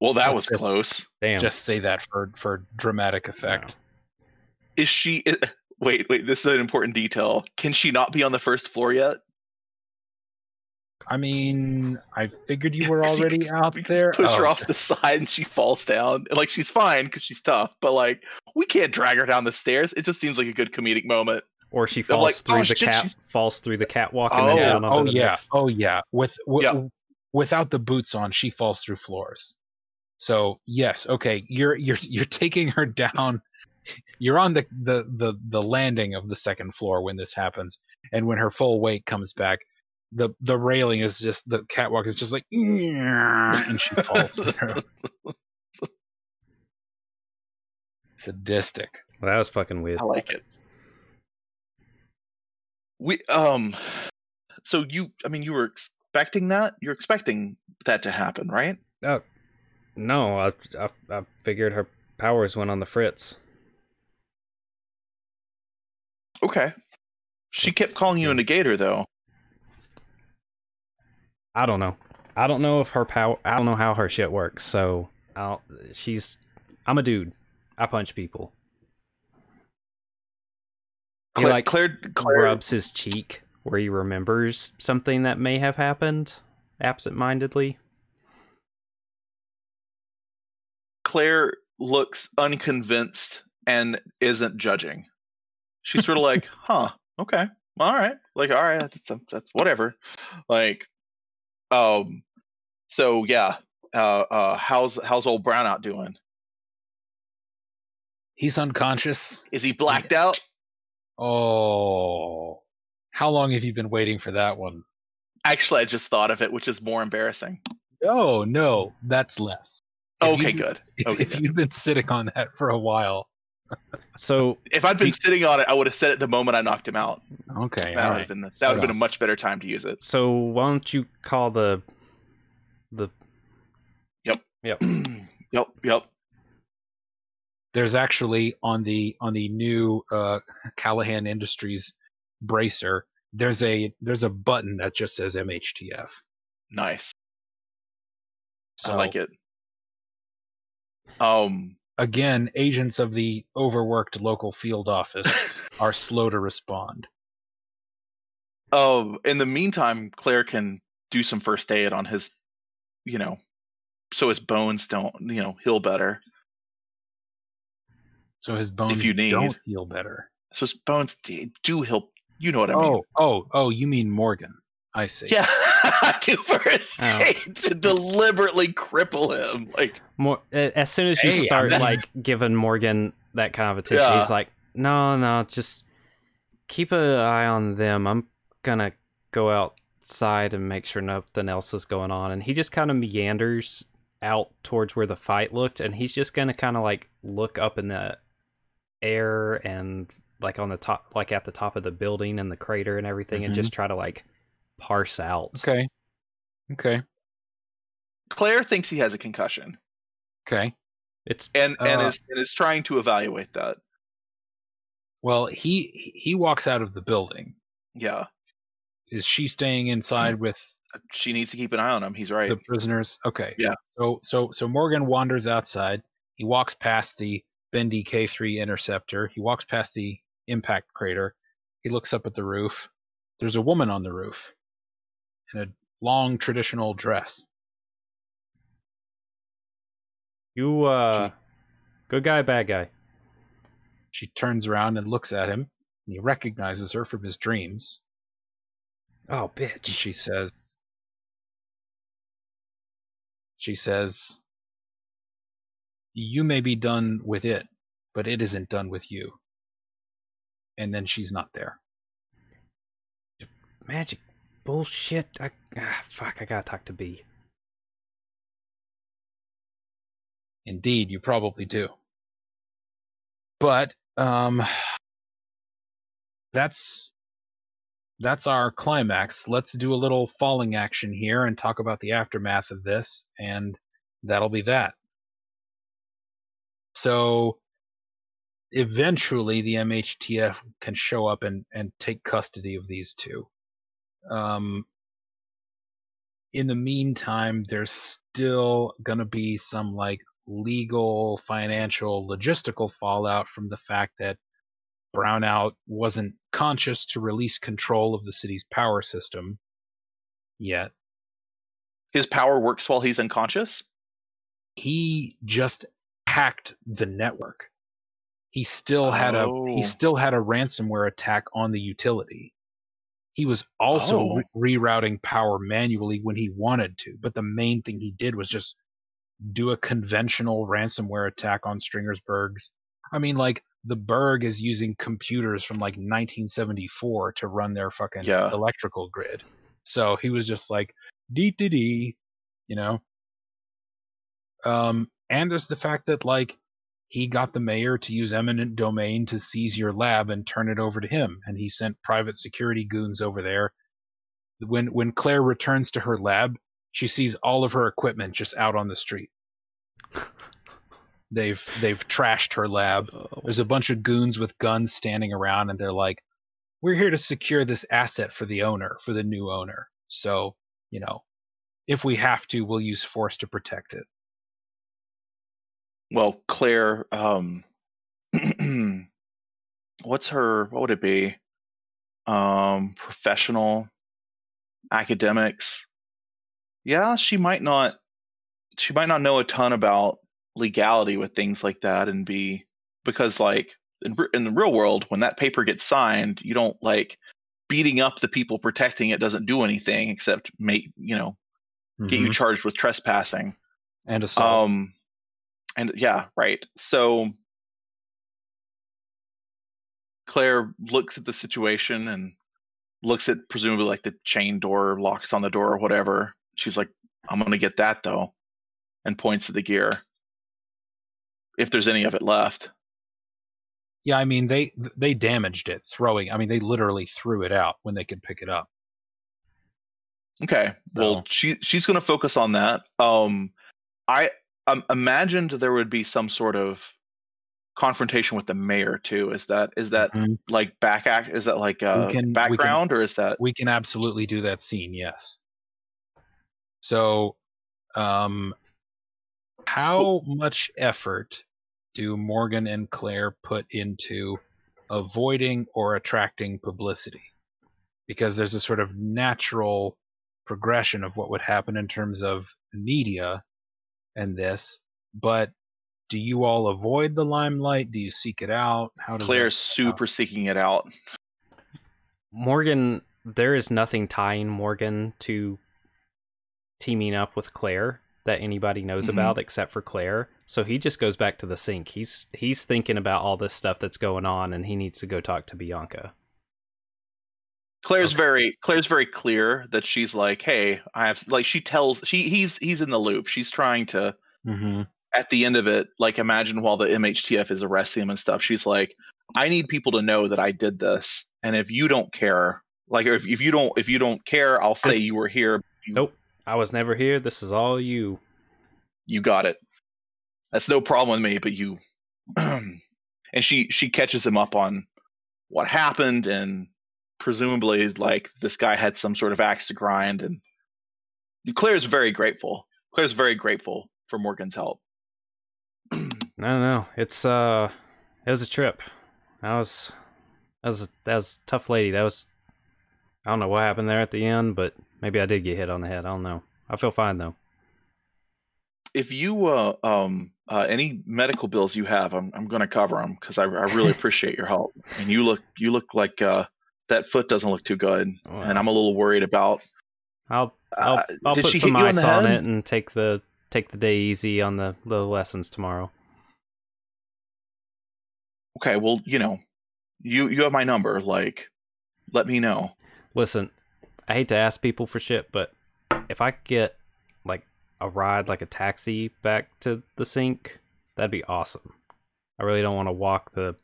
well, that Just- was close. Damn. Just say that for for dramatic effect. Is she? (laughs) Wait, wait. This is an important detail. Can she not be on the first floor yet? I mean, I figured you were (laughs) already could just- out we there. just Push her Oh, off the side, and she falls down. And, Like she's fine because she's tough, but like we can't drag her down the stairs. It just seems like a good comedic moment. or she falls like, through "Oh, the shit, cat, she's-" falls through the catwalk, and Oh, then yeah. down onto Oh the yeah. next. Oh yeah. With w- Yeah. without the boots on, she falls through floors. So yes, okay, you're you're you're taking her down. You're on the, the the the landing of the second floor when this happens, and when her full weight comes back, the the railing is just the catwalk is just like, and she falls (laughs) through. Sadistic. Well, that was fucking weird. I like it. We um, so you, I mean, you were expecting that. You're expecting that to happen, right? Oh, no, I, I I figured her powers went on the fritz. Okay. She kept calling you a negator, though. I don't know. I don't know if her power. I don't know how her shit works. So I'll. She's. I'm a dude. I punch people. He Claire, like Claire, Claire rubs his cheek where he remembers something that may have happened absent-mindedly. Claire looks unconvinced and isn't judging. She's sort of like, (laughs) "Huh, okay, all right, like, all right, that's, that's whatever." Like, um, so yeah, uh, uh, how's how's old Brownout doing? He's unconscious. Is he blacked out? Oh, how long have you been waiting for that one? Actually, I just thought of it, which is more embarrassing. Oh no, that's less. If Okay, good. (laughs) If, Okay, if good. you've been sitting on that for a while, So If I'd been Do- sitting on it, I would have said it the moment I knocked him out. okay, That would right. have been the, that would have been a much better time to use it. so why don't you call the the Yep. Yep. (clears throat) yep, yep. there's actually on the on the new uh, Callahan Industries bracer. There's a there's a button that just says MHTF. Nice. So I like it. Um, again, agents of the overworked local field office (laughs) are slow to respond. oh, in the meantime, Claire can do some first aid on his, you know, so his bones don't, you know, heal better. So his bones don't feel better. So his bones do heal. You know what I mean? Oh, oh, oh! You mean Morgan? I see. Yeah, (laughs) do first Oh. aid to deliberately cripple him. Like, More as soon as you Hey, start not- like giving Morgan that kind of attention, Yeah. he's like, "No, no, just keep an eye on them. I'm gonna go outside and make sure nothing else is going on." And he just kind of meanders out towards where the fight looked, and he's just gonna kind of like look up in the air and like on the top, like at the top of the building and the crater and everything, and Mhm. just try to like parse out. Okay. Okay. Claire thinks he has a concussion, Okay. It's and and Uh, is and is trying to evaluate that. Well, he he walks out of the building. Yeah, Is she staying inside with she needs to keep an eye on him. He's right. the prisoners? Okay. Yeah. So so so Morgan wanders outside. He walks past the Bendy K3 interceptor. He walks past the impact crater. He looks up at the roof. There's a woman on the roof in a long traditional dress. you, uh, good guy, bad guy. She turns around and looks at him, and he recognizes her from his dreams. Oh, And bitch. she says, she says, you may be done with it, but it isn't done with you. And then she's not there. Magic bullshit. I ah, fuck. I gotta talk to B. Indeed, you probably do. But um that's that's our climax. Let's do a little falling action here and talk about the aftermath of this and that'll be that. So eventually the MHTF can show up and and take custody of these two. Um in the meantime, there's still going to be some like legal, financial, logistical fallout from the fact that Brownout wasn't conscious to release control of the city's power system yet. His power works while he's unconscious. He just hacked the network. He still had a Oh. he still had a ransomware attack on the utility. He was also Oh. re- rerouting power manually when he wanted to, but the main thing he did was just do a conventional ransomware attack on Stringersburg's. I mean, like the Burg is using computers from like 1974 to run their fucking Yeah. electrical grid. So he was just like dee dee dee, you know. Um, and there's the fact that like he got the mayor to use eminent domain to seize your lab and turn it over to him, and he sent private security goons over there. When when Claire returns to her lab, she sees all of her equipment just out on the street. (laughs) They've they've trashed her lab. Oh, There's a bunch of goons with guns standing around, and they're like, "We're here to secure this asset for the owner, for the new owner. So, you know, if we have to, we'll use force to protect it." Well, Claire, um, (clears throat) what's her? What would it be? Um, professional, academics. Yeah, she might not. She might not know a ton about legality with things like that, and be because like in, in the real world, when that paper gets signed, you don't like beating up the people protecting it doesn't do anything except make you know get you Mhm. charged with trespassing. and assault. Um, and yeah, right. So Claire looks at the situation and looks at presumably like the chain door locks on the door or whatever. She's like, I'm gonna get that though, and points to the gear. If there's any of it left. yeah, I mean they they damaged it throwing. I mean they literally threw it out when they could pick it up. Okay. Well, she she's going to focus on that. Um, I um, imagined there would be some sort of confrontation with the mayor too. Is that is that Mhm. like back act? Is that like uh, can- we can- background or is that we can absolutely do that scene yes so um how much effort do morgan and claire put into avoiding or attracting publicity because there's a sort of natural progression of what would happen in terms of media and this but do you all avoid the limelight do you seek it out how does Claire's that- super seeking it out? Morgan, there is nothing tying Morgan to teaming up with Claire that anybody knows Mhm. about except for Claire. So he just goes back to the sink. He's he's thinking about all this stuff that's going on and he needs to go talk to Bianca. Claire's Okay. very Claire's very clear that she's like, hey, I have like she tells she he's he's in the loop. She's trying to Mhm. at the end of it, like imagine while the MHTF is arresting him and stuff, she's like, I need people to know that I did this, and if you don't care, like if, if you don't if you don't care, I'll say you were here. Nope. I was never here. This is all you. you got it. That's no problem with me, but you. (clears throat) and she she catches him up on what happened, and presumably like this guy had some sort of axe to grind, and Claire's very grateful. Claire's very grateful for Morgan's help. I don't know. It's uh it was a trip. That was that was that was a tough lady. That was I don't know what happened there at the end, but maybe I did get hit on the head. I don't know. I feel fine though. if you uh um uh any medical bills you have i'm, I'm going to cover them because I, I really (laughs) appreciate your help and you look you look like uh that foot doesn't look too good and i'm a little worried about I'll I'll, uh, I'll put some on ice on it and take the take the day easy on the the lessons tomorrow. okay well you know you you have my number like let me know Listen, I hate to ask people for shit, but if I could get like a ride, like a taxi back to the sink, that'd be awesome. I really don't want to walk the,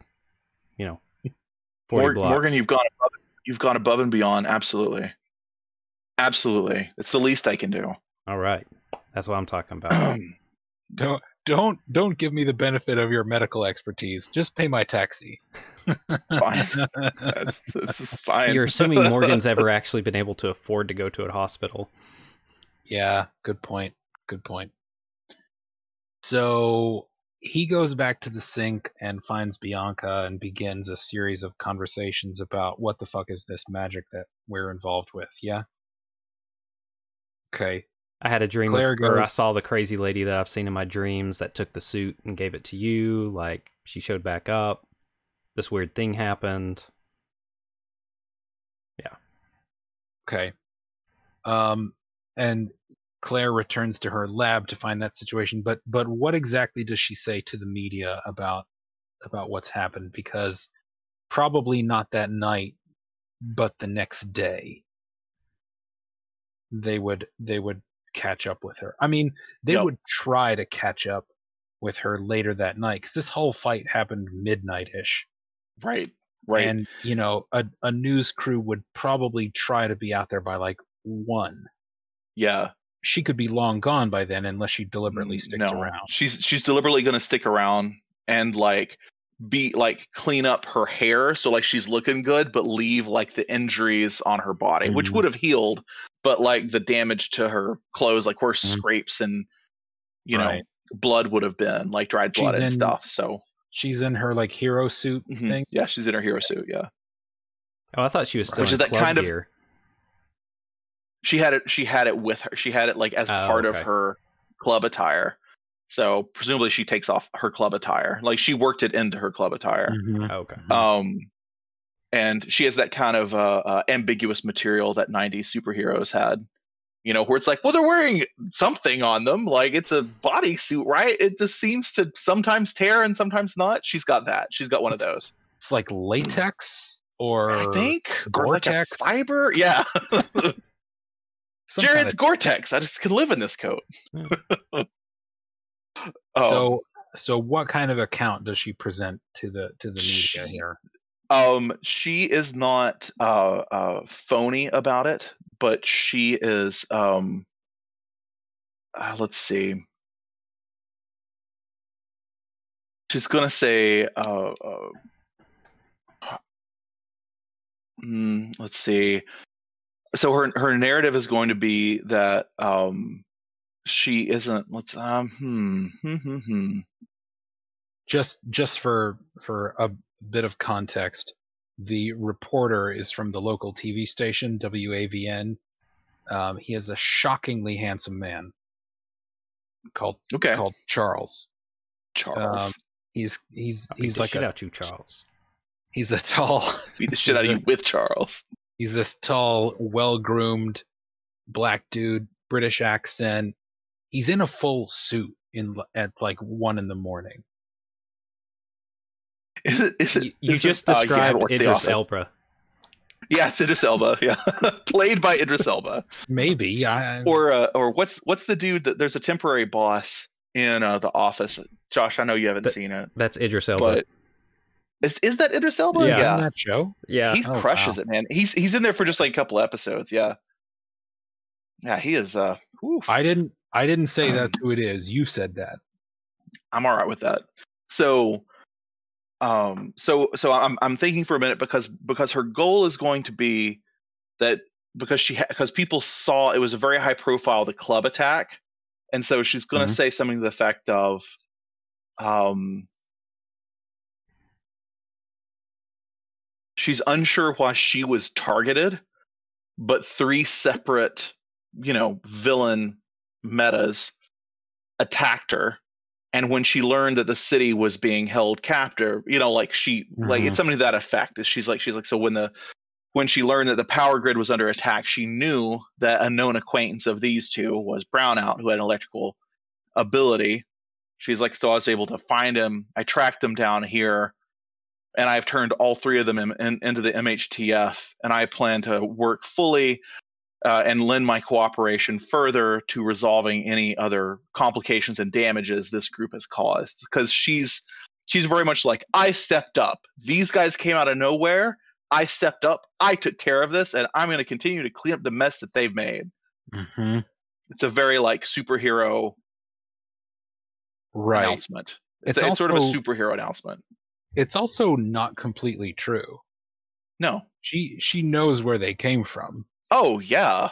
you know, 40 Mor- blocks. morgan you've gone above, you've gone above and beyond absolutely absolutely it's the least i can do All right, that's what I'm talking about. (clears throat) Don't don't don't give me the benefit of your medical expertise. Just pay my taxi. Fine. (laughs) This is fine You're assuming (laughs) Morgan's ever actually been able to afford to go to a hospital. yeah, good point. Good point. So he goes back to the sink and finds Bianca and begins a series of conversations about what the fuck is this magic that we're involved with. Yeah. Okay. I had a dream, Claire where I saw the crazy lady that I've seen in my dreams that took the suit and gave it to you. Like she showed back up. This weird thing happened. Yeah. Okay. Um, and Claire returns to her lab to find that situation. But but what exactly does she say to the media about about what's happened? Because probably not that night, but the next day, they would they would catch up with her. I mean, they Yep. would try to catch up with her later that night because this whole fight happened midnight ish. right right And you know, a, a news crew would probably try to be out there by like one. yeah She could be long gone by then unless she deliberately sticks no. around. She's she's deliberately going to stick around and like be like clean up her hair so like she's looking good but leave like the injuries on her body which Mhm. would have healed but like the damage to her clothes like where Mhm. scrapes and you know blood would have been like dried She's blood and in stuff so She's in her like hero suit mhm. thing. yeah she's in her hero suit yeah Oh, I thought she was still Which in is that club kind of- gear. She had it she had it with her she had it like as Oh, part okay. of her club attire. So presumably she takes off her club attire. Like she worked it into her club attire. Mhm. Oh, okay. um and she has that kind of uh, uh, ambiguous material that 90s superheroes had you know where it's like well they're wearing something on them. Like it's a bodysuit right? It just seems to sometimes tear and sometimes not. She's got that. She's got one of those. It's like latex or i think or like a Gore-Tex? fiber? Yeah (laughs) some jared kind of- gore-tex i just can live in this coat (laughs) Yeah. oh, So so what kind of account does she present to the to the media She- here? Um, she is not uh, uh, phony about it, but she is. Um, uh, let's see. she's gonna say, uh, uh, mm, let's see. So her her narrative is going to be that um, she isn't. Let's um, hmm, hmm, hmm, hmm. just just for for a bit of context the reporter is from the local tv station wavn um, he is a shockingly handsome man called Okay, called charles Charles. um, he's he's I beat he's the like shit a out you, Charles. he's a tall Beat the (laughs) shit out of you with Charles. He's this tall well groomed black dude british accent he's in a full suit in at like one in the morning Is it? Is it? You, you is it- just oh, yeah, I described worked the Idris. Elba. Yeah, it's Idris Elba. Yeah, (laughs) played by Idris Elba. maybe i Or uh, or what's what's the dude that there's a temporary boss in uh, the office. Josh, I know you haven't That- seen it, That's Idris Elba. but is is that Idris Elba? Yeah. Yeah. in that show yeah. he Oh, crushes wow. it, man. He's he's in there for just like a couple episodes. Yeah, yeah, he is. Uh, oof. I didn't. I didn't say that's (clears throat) who it is. You said that. I'm all right with that. So, um, so so I'm I'm thinking for a minute because because her goal is going to be that because she because people saw it was a very high profile the club attack, and so she's going to Mhm. say something to the effect of, um, she's unsure why she was targeted, but three separate, you know, villain metas attacked her. And when she learned that the city was being held captive you know like she like Mhm. it's something to that effect. Is she's like she's like so when the when she learned that the power grid was under attack she knew that a known acquaintance of these two was brownout who had an electrical ability. She's like so i was able to find him. I tracked him down here and i've turned all three of them in, in, into the mhtf and i plan to work fully uh, and lend my cooperation further to resolving any other complications and damages this group has caused. Because she's she's very much like i stepped up. These guys came out of nowhere. I stepped up. I took care of this and i'm going to continue to clean up the mess that they've made. Mm-hmm. it's a very like superhero Right. announcement. It's, It's it's sort of a superhero announcement It's also not completely true. no She she knows where they came from. oh yeah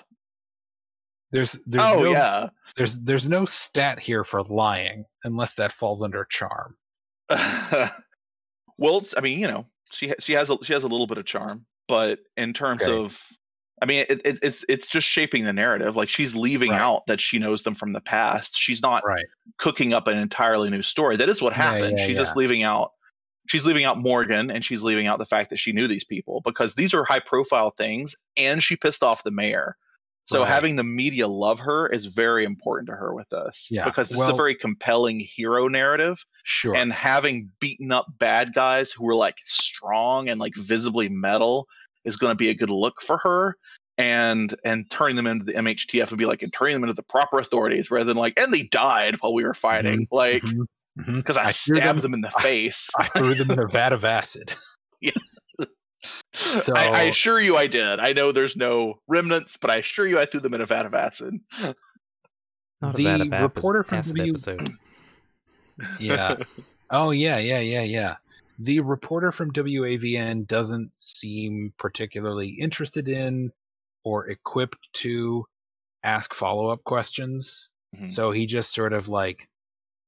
There's there's oh no yeah there's there's no stat here for lying unless that falls under charm. (laughs) well, I mean, you know, she she has a, she has a little bit of charm, but in terms Okay. of, I mean, it, it, it's it's just shaping the narrative. Like she's leaving Right. out that she knows them from the past. She's not Right. cooking up an entirely new story. That is what happened. yeah, she's just leaving out. She's leaving out Morgan, and she's leaving out the fact that she knew these people because these are high profile things, and she pissed off the mayor. So Right. having the media love her is very important to her with this, Yeah, because this is a very compelling hero narrative Sure. and having beaten up bad guys who were like strong and like visibly metal is going to be a good look for her and and turning them into the mhtf and be like and turning them into the proper authorities rather than like and they died while we were fighting like Mhm, mhm. because i, stabbed them, in the (laughs) face I threw them in a vat of acid. (laughs) So- I, I assure you i did i know there's no remnants but i assure you i threw them in a vat of acid (laughs) Not The a bad of app- reporter from acid W- episode. (clears throat) Yeah. oh yeah, yeah, yeah, yeah. The reporter from WAVN doesn't seem particularly interested in or equipped to ask follow-up questions. Mhm. So he just sort of like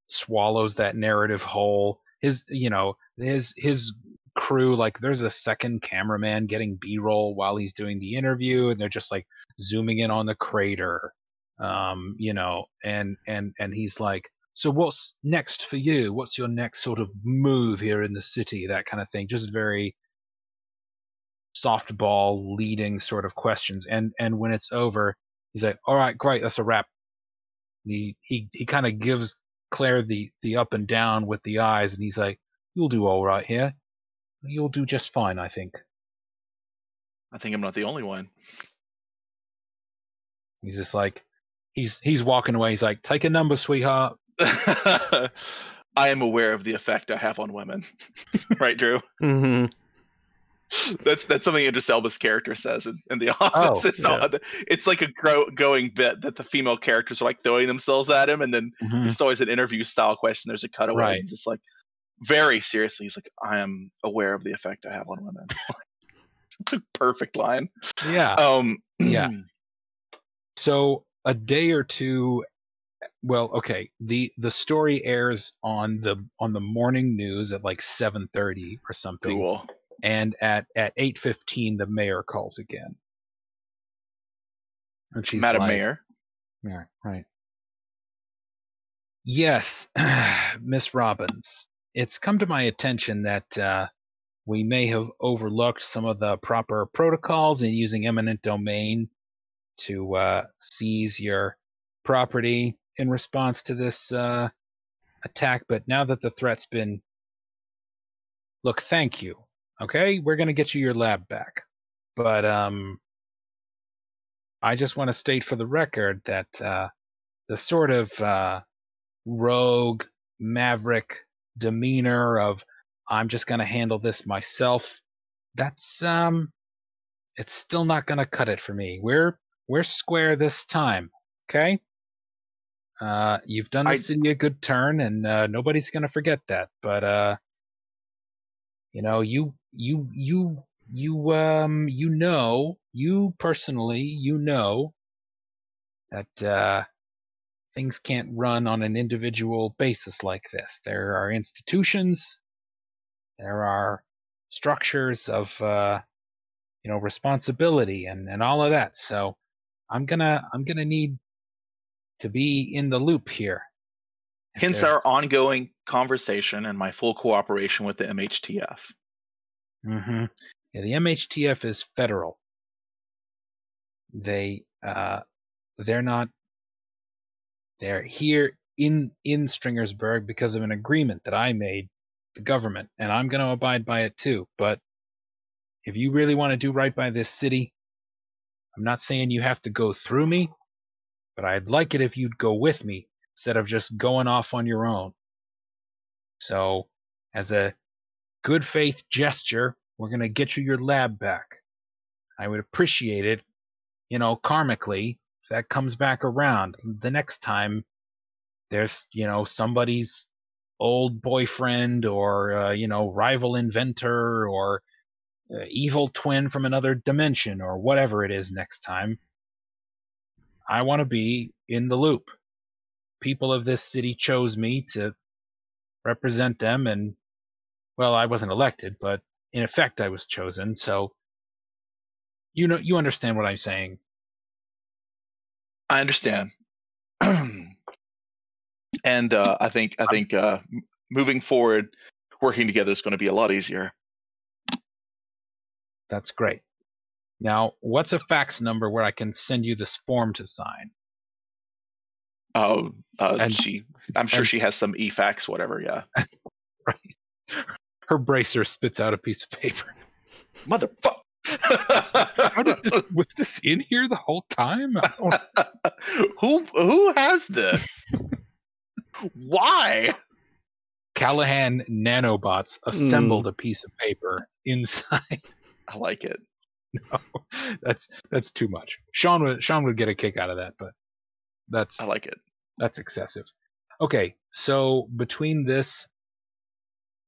swallows that narrative whole. His, you know, his his crew like there's a second cameraman getting B-roll while he's doing the interview and they're just like zooming in on the crater. Um, you know, and and and he's like, "So what's next for you? What's your next sort of move here in the city?" That kind of thing. Just very softball leading sort of questions. And and when it's over, he's like, "All right, great, that's a wrap." He he he kind of gives Claire the the up and down with the eyes, and he's like, "You'll do all right here. You'll do just fine, I think." i think i'm not the only one He's just like, he's he's walking away. He's like, "Take a number, sweetheart." (laughs) i am aware of the effect i have on women (laughs) right drew hmm (laughs) That's that's something Idris Elba's character says in, in the (laughs) office. Oh, it's, not- it's like a gro- going bit that the female characters are like throwing themselves at him, and then Mhm. it's always an interview style question. There's a cutaway. Right. It's just like, very seriously. He's like, I am aware of the effect I have on women. (laughs) it's a perfect line. Yeah. Um, Yeah. (clears throat) So a day or two well, okay. The the story airs on the on the morning news at like 7:30 or something. Cool. And at at 8:15 the mayor calls again. And she's Madam like, Mayor. Yeah, right. Yes, (sighs) Miss Robbins. It's come to my attention that uh, we may have overlooked some of the proper protocols in using eminent domain to uh, seize your property in response to this uh, attack. But now that the threat's been. Look, thank you. Okay, we're going to get you your lab back. But um, I just want to state for the record that uh, the sort of uh, rogue, maverick demeanor of I'm just going to handle this myself, that's um, it's still not going to cut it for me. We're we're square this time, okay? Uh, you've done the I- city a good turn, and uh, nobody's going to forget that. But uh, you know, you you you you um you know you personally you know that uh, things can't run on an individual basis like this. There are institutions, there are structures of uh, you know responsibility and and all of that. So I'm gonna I'm gonna need to be in the loop here. Hence our ongoing conversation and my full cooperation with the MHTF. Mhm. Yeah, the MHTF is federal. They uh they're not they're here in in Stringersburg because of an agreement that I made the government and I'm going to abide by it too. But if you really want to do right by this city, I'm not saying you have to go through me, but I'd like it if you'd go with me instead of just going off on your own. So, as a good faith gesture, we're going to get you your lab back. I would appreciate it, you know, karmically, if that comes back around. The next time there's, you know, somebody's old boyfriend or, uh, you know, rival inventor or uh, evil twin from another dimension or whatever it is next time. I want to be in the loop. People of this city chose me to represent them and well, I wasn't elected, but in effect I was chosen. So you know you understand what I'm saying. I understand. (clears throat) and uh, I think I think uh, moving forward, working together is going to be a lot easier. That's great. Now, what's a fax number where I can send you this form to sign? Oh, uh, And- she. I'm sure and- she has some e-fax, whatever. Yeah, (laughs) Her bracer spits out a piece of paper. (laughs) motherfucker. (laughs) How did this, was this in here the whole time? (laughs) Who who has this? Why? Callahan nanobots hmm. assembled a piece of paper inside. I like it. No, that's that's too much. Sean would Sean would get a kick out of that, but that's I like it. that's excessive. Okay, so between this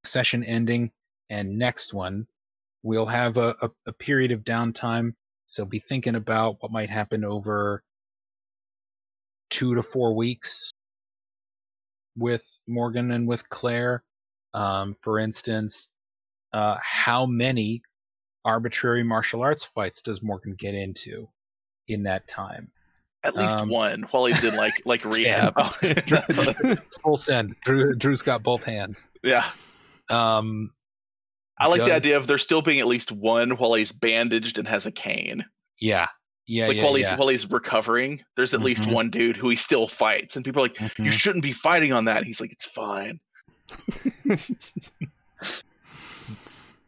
session ending and next one, we'll have a, a, a period of downtime. So be thinking about what might happen over two to four weeks with Morgan and with Claire. Um, for instance, uh, how many arbitrary martial arts fights does Morgan get into in that time? At least Um, one while he's in like (laughs) like rehab. Full (laughs) send. Drew, Drew's got both hands. yeah, Um, I like the idea of there still being at least one while he's bandaged and has a cane. Yeah, yeah, like yeah. while he's yeah. while he's recovering, there's at least Mhm. one dude who he still fights, and people are like, Mhm. "You shouldn't be fighting on that." He's like, "It's fine." (laughs)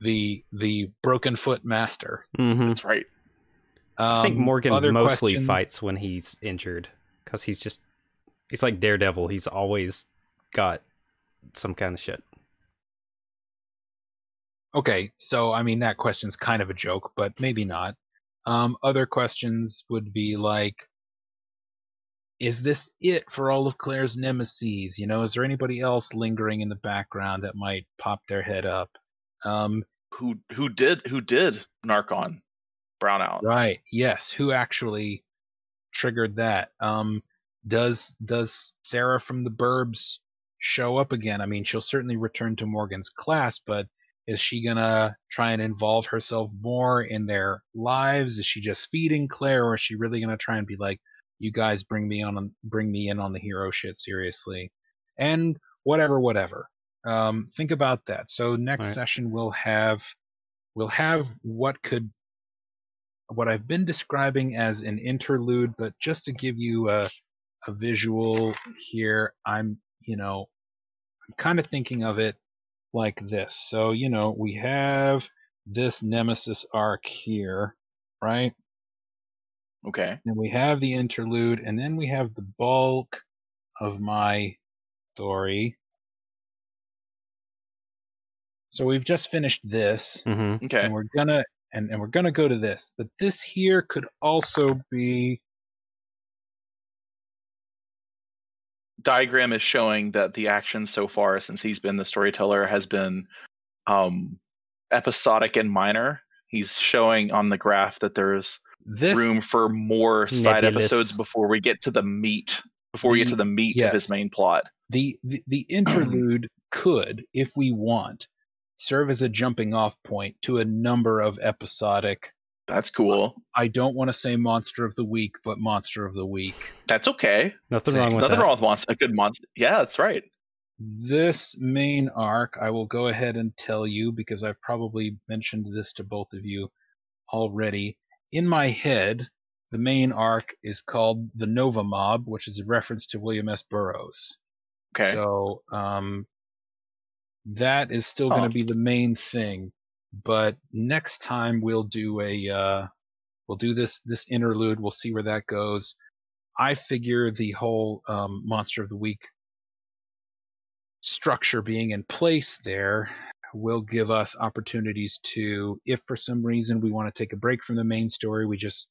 the the broken foot master. hmm That's right. Um, I think Morgan mostly questions? fights when he's injured because he's just he's like Daredevil. He's always got some kind of shit. Okay, so I mean that question's kind of a joke, but maybe not. Um, other questions would be like, is this it for all of Claire's nemesis? You know, is there anybody else lingering in the background that might pop their head up? Um, who who did who did Narcon Brownout? Right. Yes. Who actually triggered that? Um, does does Sarah from the Burbs show up again? I mean, she'll certainly return to Morgan's class, but is she gonna try and involve herself more in their lives? Is she just feeding Claire, or is she really gonna try and be like, "You guys bring me on, bring me in on the hero shit seriously," and whatever, whatever. Um, think about that. So next right. session we'll have we'll have what could what I've been describing as an interlude, but just to give you a a visual here, I'm you know I'm kind of thinking of it like this. So, you know, we have this Nemesis arc here, right? Okay. And we have the interlude, and then we have the bulk of my story. So we've just finished this. Mm-hmm. Okay. And we're gonna and, and we're gonna go to this. But this here could also be diagram is showing that the action so far since he's been the storyteller has been um, episodic and minor. He's showing on the graph that there's this room for more side nebulous. episodes before we get to the meat before the, we get to the meat yes. of his main plot. The the, the interlude could, if we want, serve as a jumping off point to a number of episodic that's cool. I don't want to say monster of the week, but monster of the week. That's okay. Nothing wrong with Nothing that. wrong with monster. A good month. Yeah, that's right. This main arc, I will go ahead and tell you because I've probably mentioned this to both of you already. In my head, the main arc is called the Nova Mob, which is a reference to William S. Burroughs. Okay. So um, that is still going to be the main thing but next time we'll do a uh, we'll do this this interlude. We'll see where that goes. I figure the whole um, monster of the week structure being in place there will give us opportunities to, if for some reason we want to take a break from the main story, we just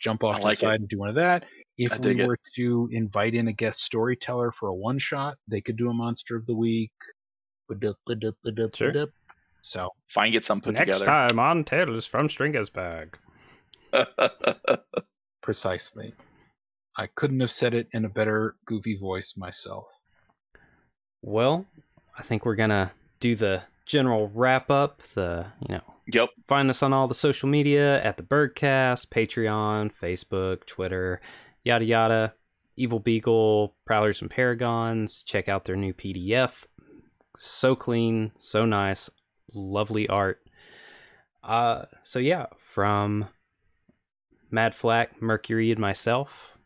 jump off I to like the side it. and do one of that. If we were it. to invite in a guest storyteller for a one shot, they could do a monster of the week. Sure. So fine, get some put Next together. Next time on Tales from Stringer's Bag. (laughs) Precisely. I couldn't have said it in a better goofy voice myself. Well, I think we're gonna do the general wrap up. The you know, yep. Find us on all the social media at the Birdcast, Patreon, Facebook, Twitter, yada yada. Evil Beagle, Prowlers and Paragons. Check out their new PDF. So clean, so nice lovely art. Uh, so yeah, from Mad Flack, Mercury, and myself.